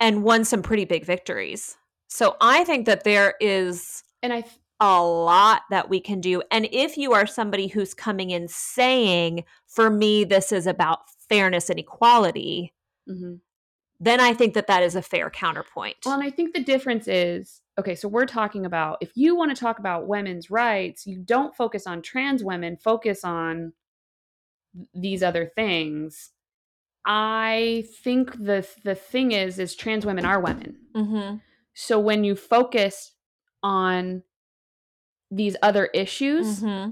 and won some pretty big victories. So I think that there is and i th- a lot that we can do. And if you are somebody who's coming in saying, for me, this is about fairness and equality, mhm. Then I think that that is a fair counterpoint. well and i think the difference is okay so we're talking about if you want to talk about women's rights you don't focus on trans women focus on these other things i think the the thing is is trans women are women mm-hmm. So when you focus on these other issues, Mm-hmm.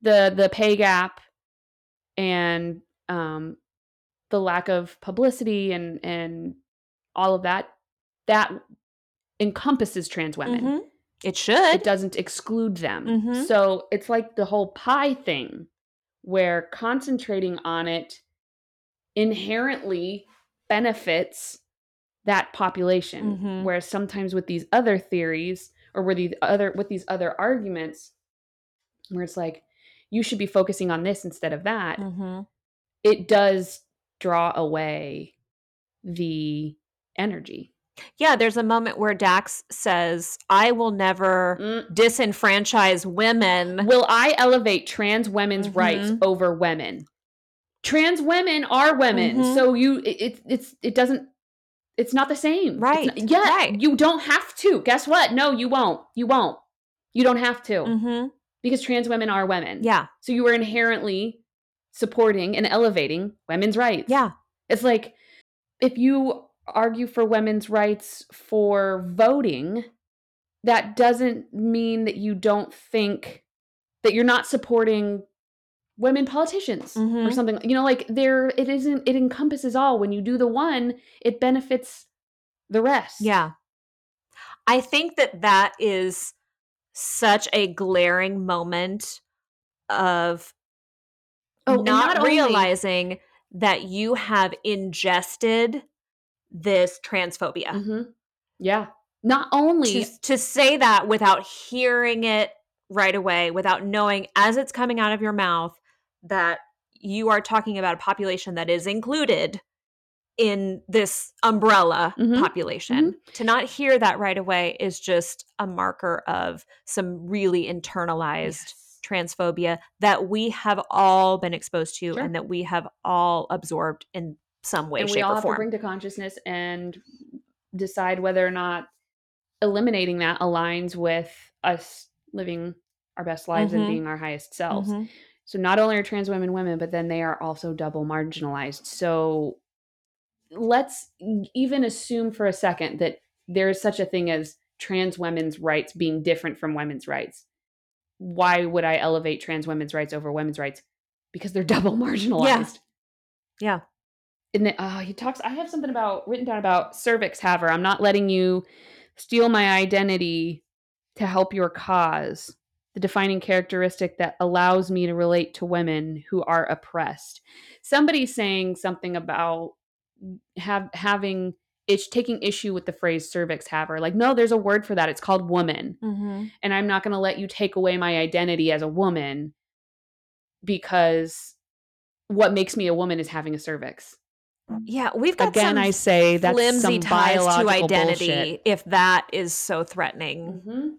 the the pay gap and um, the lack of publicity and and all of that, that encompasses trans women. Mhm. It should. It doesn't exclude them. Mhm. So it's like the whole pie thing, where concentrating on it inherently benefits that population. Mhm. Whereas sometimes with these other theories or with these other with these other arguments, where it's like you should be focusing on this instead of that, Mhm. it does draw away the energy. Yeah, there's a moment where Dax says, "I will never Mm. disenfranchise women." Will I elevate trans women's rights Mhm. over women? Trans women are women, Mhm. so you it, it it's it doesn't it's not the same. Right, not- yeah, right. you don't have to. Guess what? No, you won't. You won't. You don't have to Mhm. because trans women are women. Yeah. So you are inherently supporting and elevating women's rights. Yeah. It's like if you argue for women's rights for voting, that doesn't mean that you don't think that you're not supporting women politicians or Mhm. something. You know, like there it isn't it encompasses all. When you do the one, it benefits the rest. Yeah. I think that that is such a glaring moment of Oh, not, not only- realizing that you have ingested this transphobia. Mhm. Yeah. Not only to, to say that without hearing it right away, without knowing as it's coming out of your mouth that you are talking about a population that is included in this umbrella Mhm. population. To not hear that right away is just a marker of some really internalized Yes. Transphobia that we have all been exposed to Sure. and that we have all absorbed in some way, and we shape, all or have form. to bring to consciousness and decide whether or not eliminating that aligns with us living our best lives Mhm. and being our highest selves. Mhm. So not only are trans women women, but then they are also double marginalized. So let's even assume for a second that there is such a thing as trans women's rights being different from women's rights. Why would I elevate trans women's rights over women's rights? Because they're *laughs* double marginalized. Yeah. yeah. And then, oh, he talks. I have something about written down about cervix haver. I'm not letting you steal my identity to help your cause. The defining characteristic that allows me to relate to women who are oppressed. Somebody saying something about mm, have having it's taking issue with the phrase cervix haver. Like, no, there's a word for that. It's called woman. Mm-hmm. And I'm not going to let you take away my identity as a woman because what makes me a woman is having a cervix. Yeah, we've got Again, some I say that's flimsy some ties to biological identity bullshit. if that is so threatening. Mhm.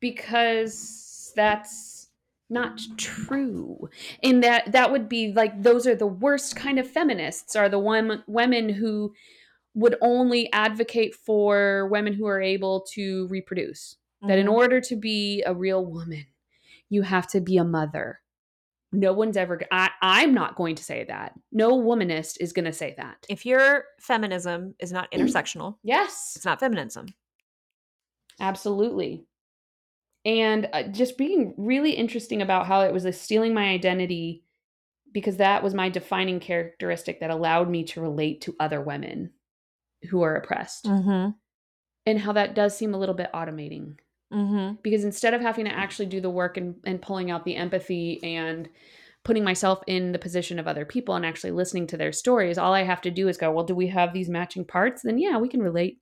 Because that's not true. And that that would be like those are the worst kind of feminists are the one women who would only advocate for women who are able to reproduce. That in Mhm. order to be a real woman, you have to be a mother. No one's ever I, I'm not going to say that. No womanist is going to say that. if your feminism is not intersectional, *clears throat* Yes. it's not feminism. Absolutely. And uh, just being really interesting about how it was a stealing my identity because that was my defining characteristic that allowed me to relate to other women who are oppressed. Mm-hmm. And how that does seem a little bit automating Mm-hmm. because instead of having to actually do the work and, and pulling out the empathy and putting myself in the position of other people and actually listening to their stories, all I have to do is go, well, do we have these matching parts? Then yeah, we can relate.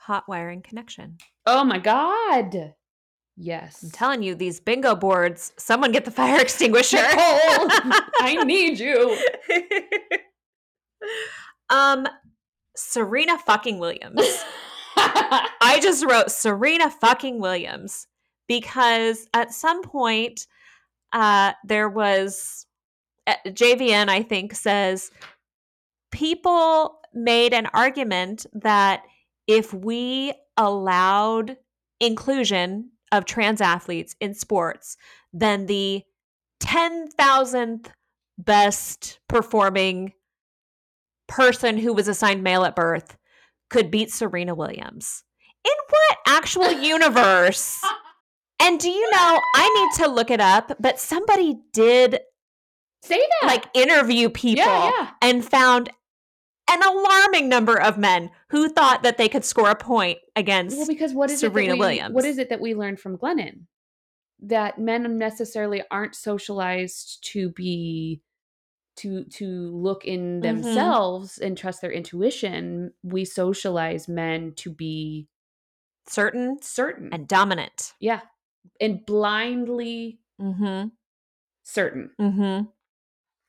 Hot wiring connection. Oh my God. Yes. I'm telling you, these bingo boards, someone get the fire *laughs* extinguisher. Nicole, *laughs* I need you. *laughs* um, Serena fucking Williams. *laughs* I just wrote Serena fucking Williams because at some point uh, there was uh, JVN, I think, says people made an argument that if we allowed inclusion of trans athletes in sports, then the 10,000th best performing person who was assigned male at birth could beat Serena Williams. In what actual *laughs* universe? And do you know, I need to look it up, but somebody did Say that. like interview people yeah, yeah. and found an alarming number of men who thought that they could score a point against Well, because what is Serena it we, Williams. What is it that we learned from Glennon? That men necessarily aren't socialized to be to to look in Mhm. themselves and trust their intuition. We socialize men to be certain certain. and dominant. yeah. And blindly Mm-hmm. certain. Mm-hmm.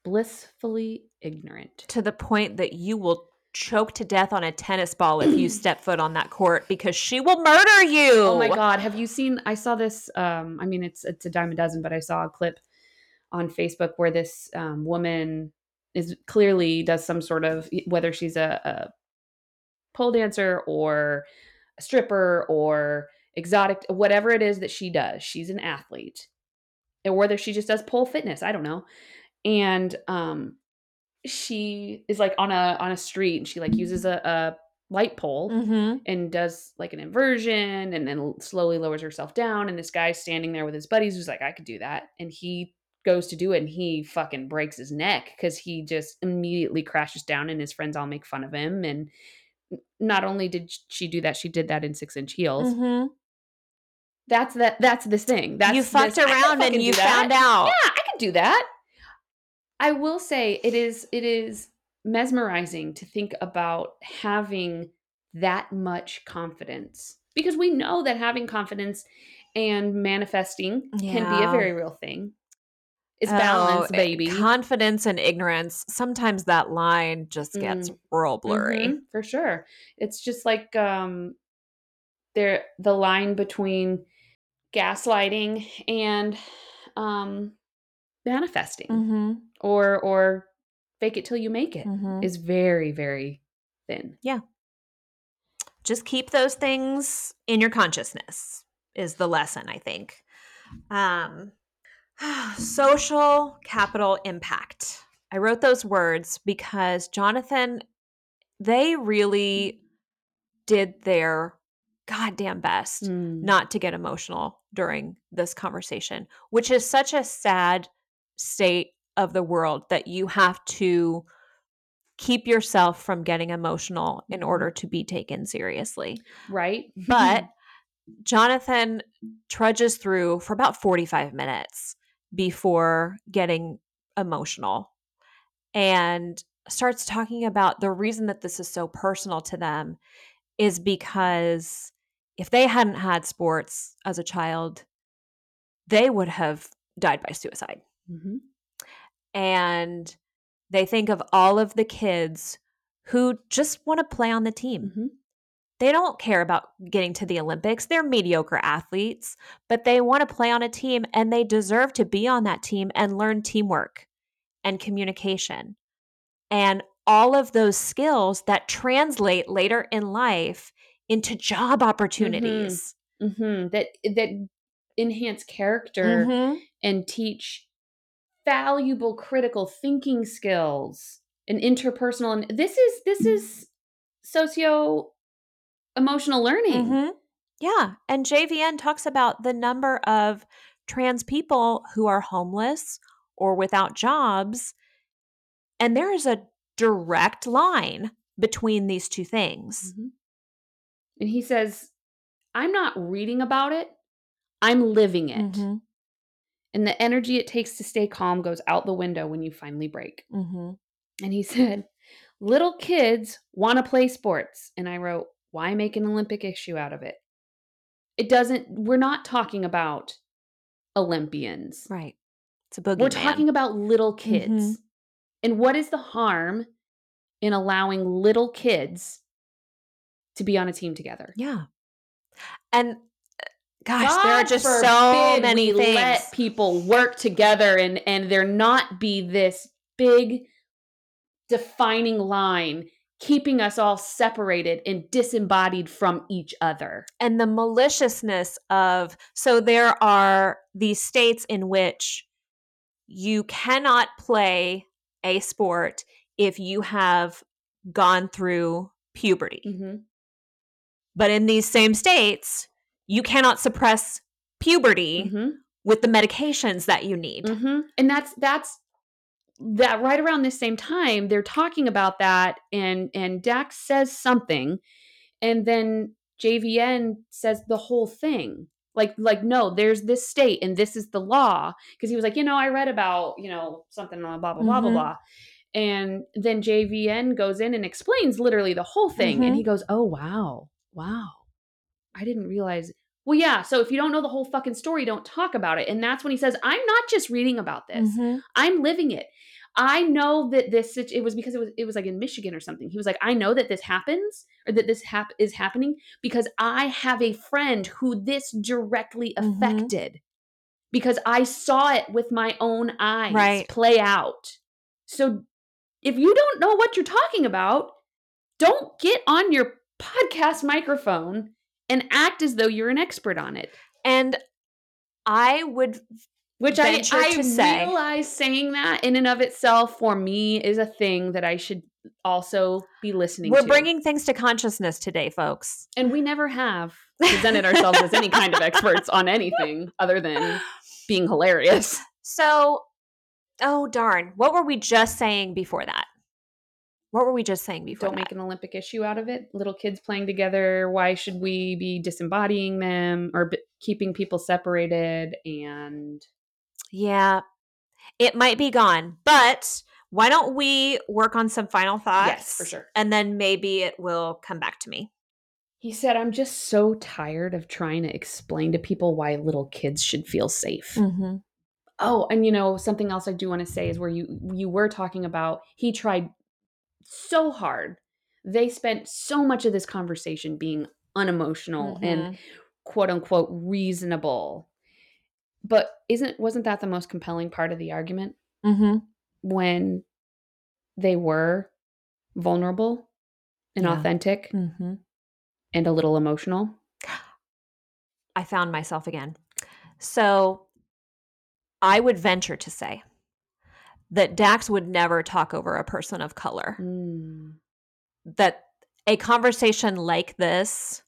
Blissfully ignorant. To the point that you will choke to death on a tennis ball if you *clears throat* step foot on that court because she will murder you. Oh my god, have you seen I saw this um I mean it's it's a dime a dozen, but I saw a clip on Facebook where this um, woman is clearly does some sort of whether she's a, a pole dancer or a stripper or exotic whatever it is that she does, she's an athlete. Or whether she just does pole fitness, I don't know. And um she is like on a on a street and she like uses a, a light pole Mm-hmm. and does like an inversion and then slowly lowers herself down and this guy's standing there with his buddies who's like i could do that and he goes to do it and he fucking breaks his neck because he just immediately crashes down and his friends all make fun of him. And not only did she do that she did that in six inch heels. Mm-hmm. that's that that's this thing. That's you fucked this- around and you found out. yeah i could do that. I will say it is it is mesmerizing to think about having that much confidence because we know that having confidence and manifesting can be a very real thing it's balance Oh, eh, baby Confidence and ignorance. Sometimes that line just gets real blurry. Mhm, for sure it's just like um there the line between gaslighting and um manifesting Mm-hmm. or or fake it till you make it Mm-hmm. is very very thin Yeah. Just keep those things in your consciousness is the lesson, I think. Um, *sighs* social capital impact. I wrote those words because Jonathan, they really did their goddamn best Mm. not to get emotional during this conversation, which is such a sad state of the world that you have to keep yourself from getting emotional in order to be taken seriously. Right? *laughs* But Jonathan trudges through for about 45 minutes before getting emotional and starts talking about the reason that this is so personal to them is because if they hadn't had sports as a child, they would have died by suicide. Mhm. And they think of all of the kids who just want to play on the team. Mhm. They don't care about getting to the Olympics. They're mediocre athletes, but they want to play on a team and they deserve to be on that team and learn teamwork and communication and all of those skills that translate later in life into job opportunities. Mhm. That that enhance character Mhm. and teach valuable critical thinking skills and interpersonal and this is this is socio emotional learning. Mhm. Yeah. And JVN talks about the number of trans people who are homeless or without jobs. And there is a direct line between these two things. Mhm. And he says, I'm not reading about it, I'm living it. Mhm. And the energy it takes to stay calm goes out the window when you finally break. Mhm. And he said, Little kids want to play sports. And I wrote, Why make an Olympic issue out of it? It doesn't, we're not talking about Olympians. Right. It's a boogeyman. We're talking about little kids. Mhm. And what is the harm in allowing little kids to be on a team together? Yeah. And uh, gosh, there are just so many we things. Let people work together and and there not be this big defining line keeping us all separated and disembodied from each other. and the maliciousness of so there are these states in which you cannot play a sport if you have gone through puberty. Mm-hmm. But in these same states, you cannot suppress puberty Mm-hmm. with the medications that you need. Mm-hmm. And that's that's that right around this same time they're talking about that and and Dax says something and then JVN says the whole thing. Like like no, there's this state and this is the law because he was like, you know, I read about, you know, something blah blah blah blah blah blah. And then JVN goes in and explains literally the whole thing and Mhm. he goes, "Oh wow. Wow. I didn't realize well, yeah. So if you don't know the whole fucking story, don't talk about it. And that's when he says, I'm not just reading about this. Mhm. I'm living it. I know that this it was because it was it was like in Michigan or something. He was like, I know that this happens or that this hap- is happening because I have a friend who this directly Mhm. affected because I saw it with my own eyes Right. play out. So if you don't know what you're talking about, don't get on your podcast microphone and act as though you're an expert on it. And I would Which I, I say- realize saying that in and of itself for me is a thing that I should also be listening to. we're to. bringing things to consciousness today, folks. and we never have *laughs* presented ourselves as any kind of experts on anything other than being hilarious. So, oh darn, what were we just saying before that? What were we just saying before Don't that? make an Olympic issue out of it. Little kids playing together. Why should we be disembodying them or b- keeping people separated? And Yeah, it might be gone, but why don't we work on some final thoughts? Yes, for sure. And then maybe it will come back to me. he said, "I'm just so tired of trying to explain to people why little kids should feel safe." Mm-hmm. Oh, and you know, something else I do want to say is where you you were talking about he tried so hard. They spent so much of this conversation being unemotional Mm-hmm. and quote unquote reasonable. But isn't wasn't that the most compelling part of the argument Mm-hmm. when they were vulnerable and Yeah. authentic Mm-hmm. and a little emotional? I found myself again. So I would venture to say that Dax would never talk over a person of color. Mm. That a conversation like this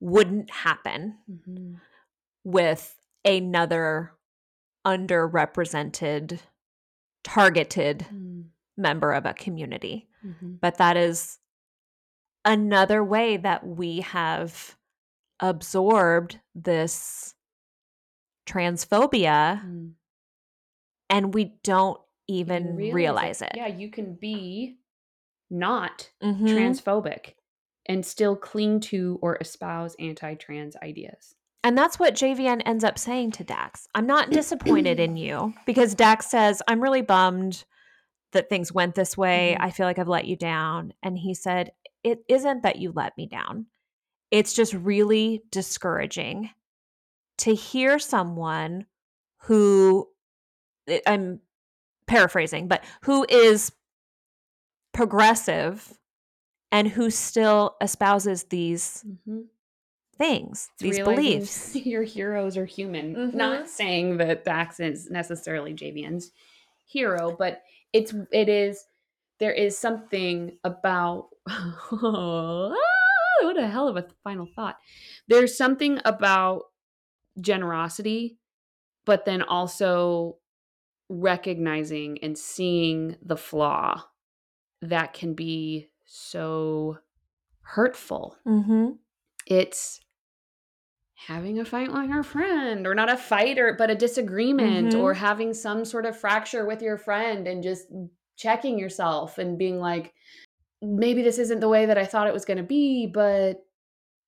wouldn't happen Mhm. with another underrepresented targeted Mm, member of a community. mhm. But that is another way that we have absorbed this transphobia Mm. and we don't even realize realize it. Yeah, you can be not Mhm. transphobic and still cling to or espouse anti-trans ideas. And that's what JVN ends up saying to Dax. I'm not *clears throat* disappointed in you because Dax says, I'm really bummed that things went this way. Mhm. I feel like I've let you down. And he said, It isn't that you let me down, it's just really discouraging to hear someone who I'm paraphrasing, but who is progressive and who still espouses these Mhm. Things, these beliefs. *laughs* Your heroes are human. Mhm. Not saying that Dax is necessarily JVN's hero, but it's it is there is something about *laughs* what a hell of a final thought. There's something about generosity, but then also recognizing and seeing the flaw that can be so hurtful Mm-hmm. it's having a fight with your friend or not a fight or but a disagreement Mhm. or having some sort of fracture with your friend and just checking yourself and being like maybe this isn't the way that I thought it was going to be but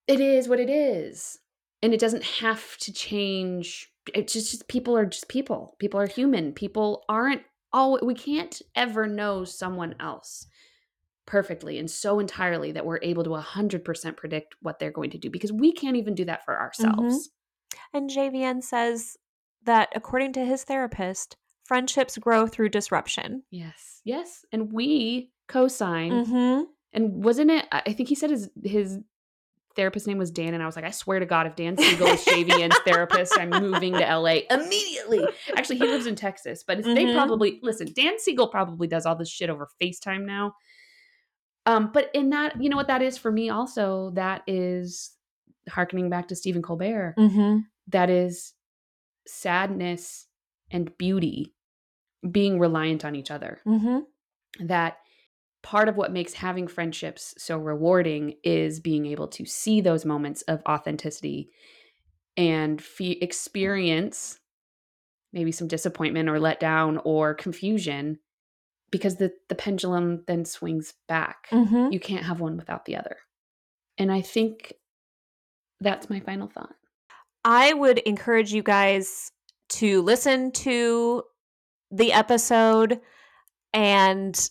it is what it is. And it doesn't have to change. It's just, just people are just people. People are human. People aren't all we can't ever know someone else perfectly and so entirely that we're able to 100% predict what they're going to do because we can't even do that for ourselves. And JVN says that according to his therapist, friendships grow through disruption. Yes. Yes. And we co-sign Mm-hmm. and wasn't it I think he said his his therapist name was Dan and I was like I swear to god if Dan Siegel is JVN's *laughs* therapist I'm moving to LA immediately. Actually he lives in Texas, but they Mhm. probably listen, Dan Siegel probably does all this shit over FaceTime now. Um but in that you know what that is for me also that is harkening back to Stephen Colbert. Mm-hmm. that is sadness and beauty being reliant on each other. Mm-hmm. That part of what makes having friendships so rewarding is being able to see those moments of authenticity and fe- experience maybe some disappointment or letdown or confusion because the, the pendulum then swings back. Mm-hmm. You can't have one without the other. And I think that's my final thought. I would encourage you guys to listen to the episode and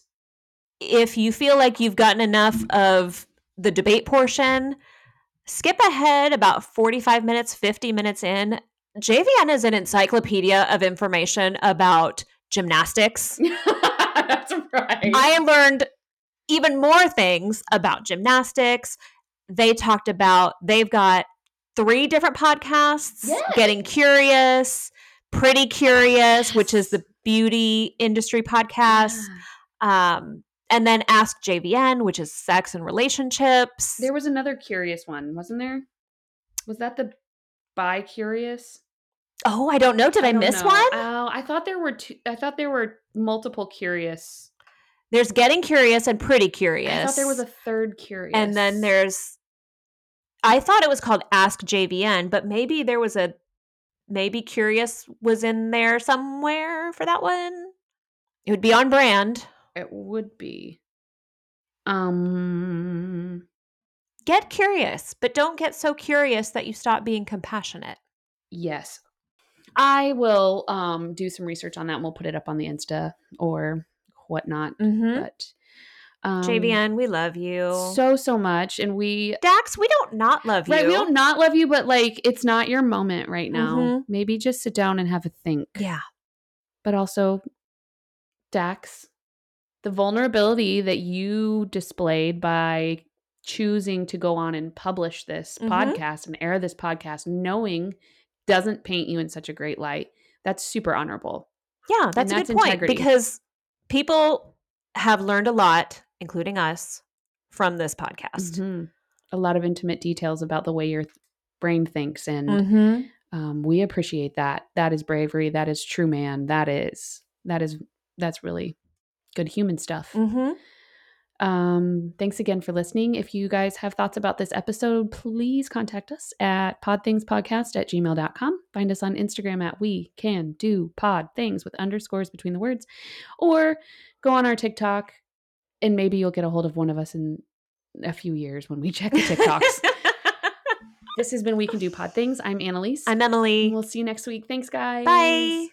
if you feel like you've gotten enough of the debate portion, skip ahead about 45 minutes, 50 minutes in. JVN is an encyclopedia of information about gymnastics. *laughs* *laughs* that's right. I learned even more things about gymnastics. They talked about, they've got three different podcasts Yes. Getting Curious, Pretty Curious, which is the beauty industry podcast. Um, and then Ask JVN, which is sex and relationships. There was another curious one, wasn't there? Was that the bi curious? Oh, I don't know. Did I, don't miss know. one? Oh, I thought there were two. I thought there were multiple curious. There's Getting Curious and Pretty Curious. I thought there was a third curious. And then there's, I thought it was called Ask JVN, but maybe there was a, maybe Curious was in there somewhere for that one. It would be on brand. it would be. Um. Get curious, but don't get so curious that you stop being compassionate. Yes, I will. Um. Do some research on that. and We'll put it up on the Insta or whatnot. Mm-hmm. But um, JVN, we love you. so so much, and we Dax, we don't not love you. Right, we don't not love you, but like it's not your moment right now. Mhm. Maybe just sit down and have a think. Yeah. But also, Dax, the vulnerability that you displayed by choosing to go on and publish this Mhm. podcast and air this podcast, knowing doesn't paint you in such a great light. That's super honorable. Yeah, that's a that's good point because people have learned a lot, including us, from this podcast. Mhm. A lot of intimate details about the way your th- brain thinks, and Mm-hmm. um, we appreciate that. That is bravery. That is true man. That is that is that's really good human stuff. Mm-hmm. Um, thanks again for listening. If you guys have thoughts about this episode, please contact us at podthingspodcast at gmail.com. Find us on Instagram at we can do pod things with underscores between the words, or go on our TikTok and maybe you'll get a hold of one of us in a few years when we check the TikToks. *laughs* this has been We Can Do Pod Things. I'm Annalyse. I'm Emily. We'll see you next week. Thanks, guys. Bye.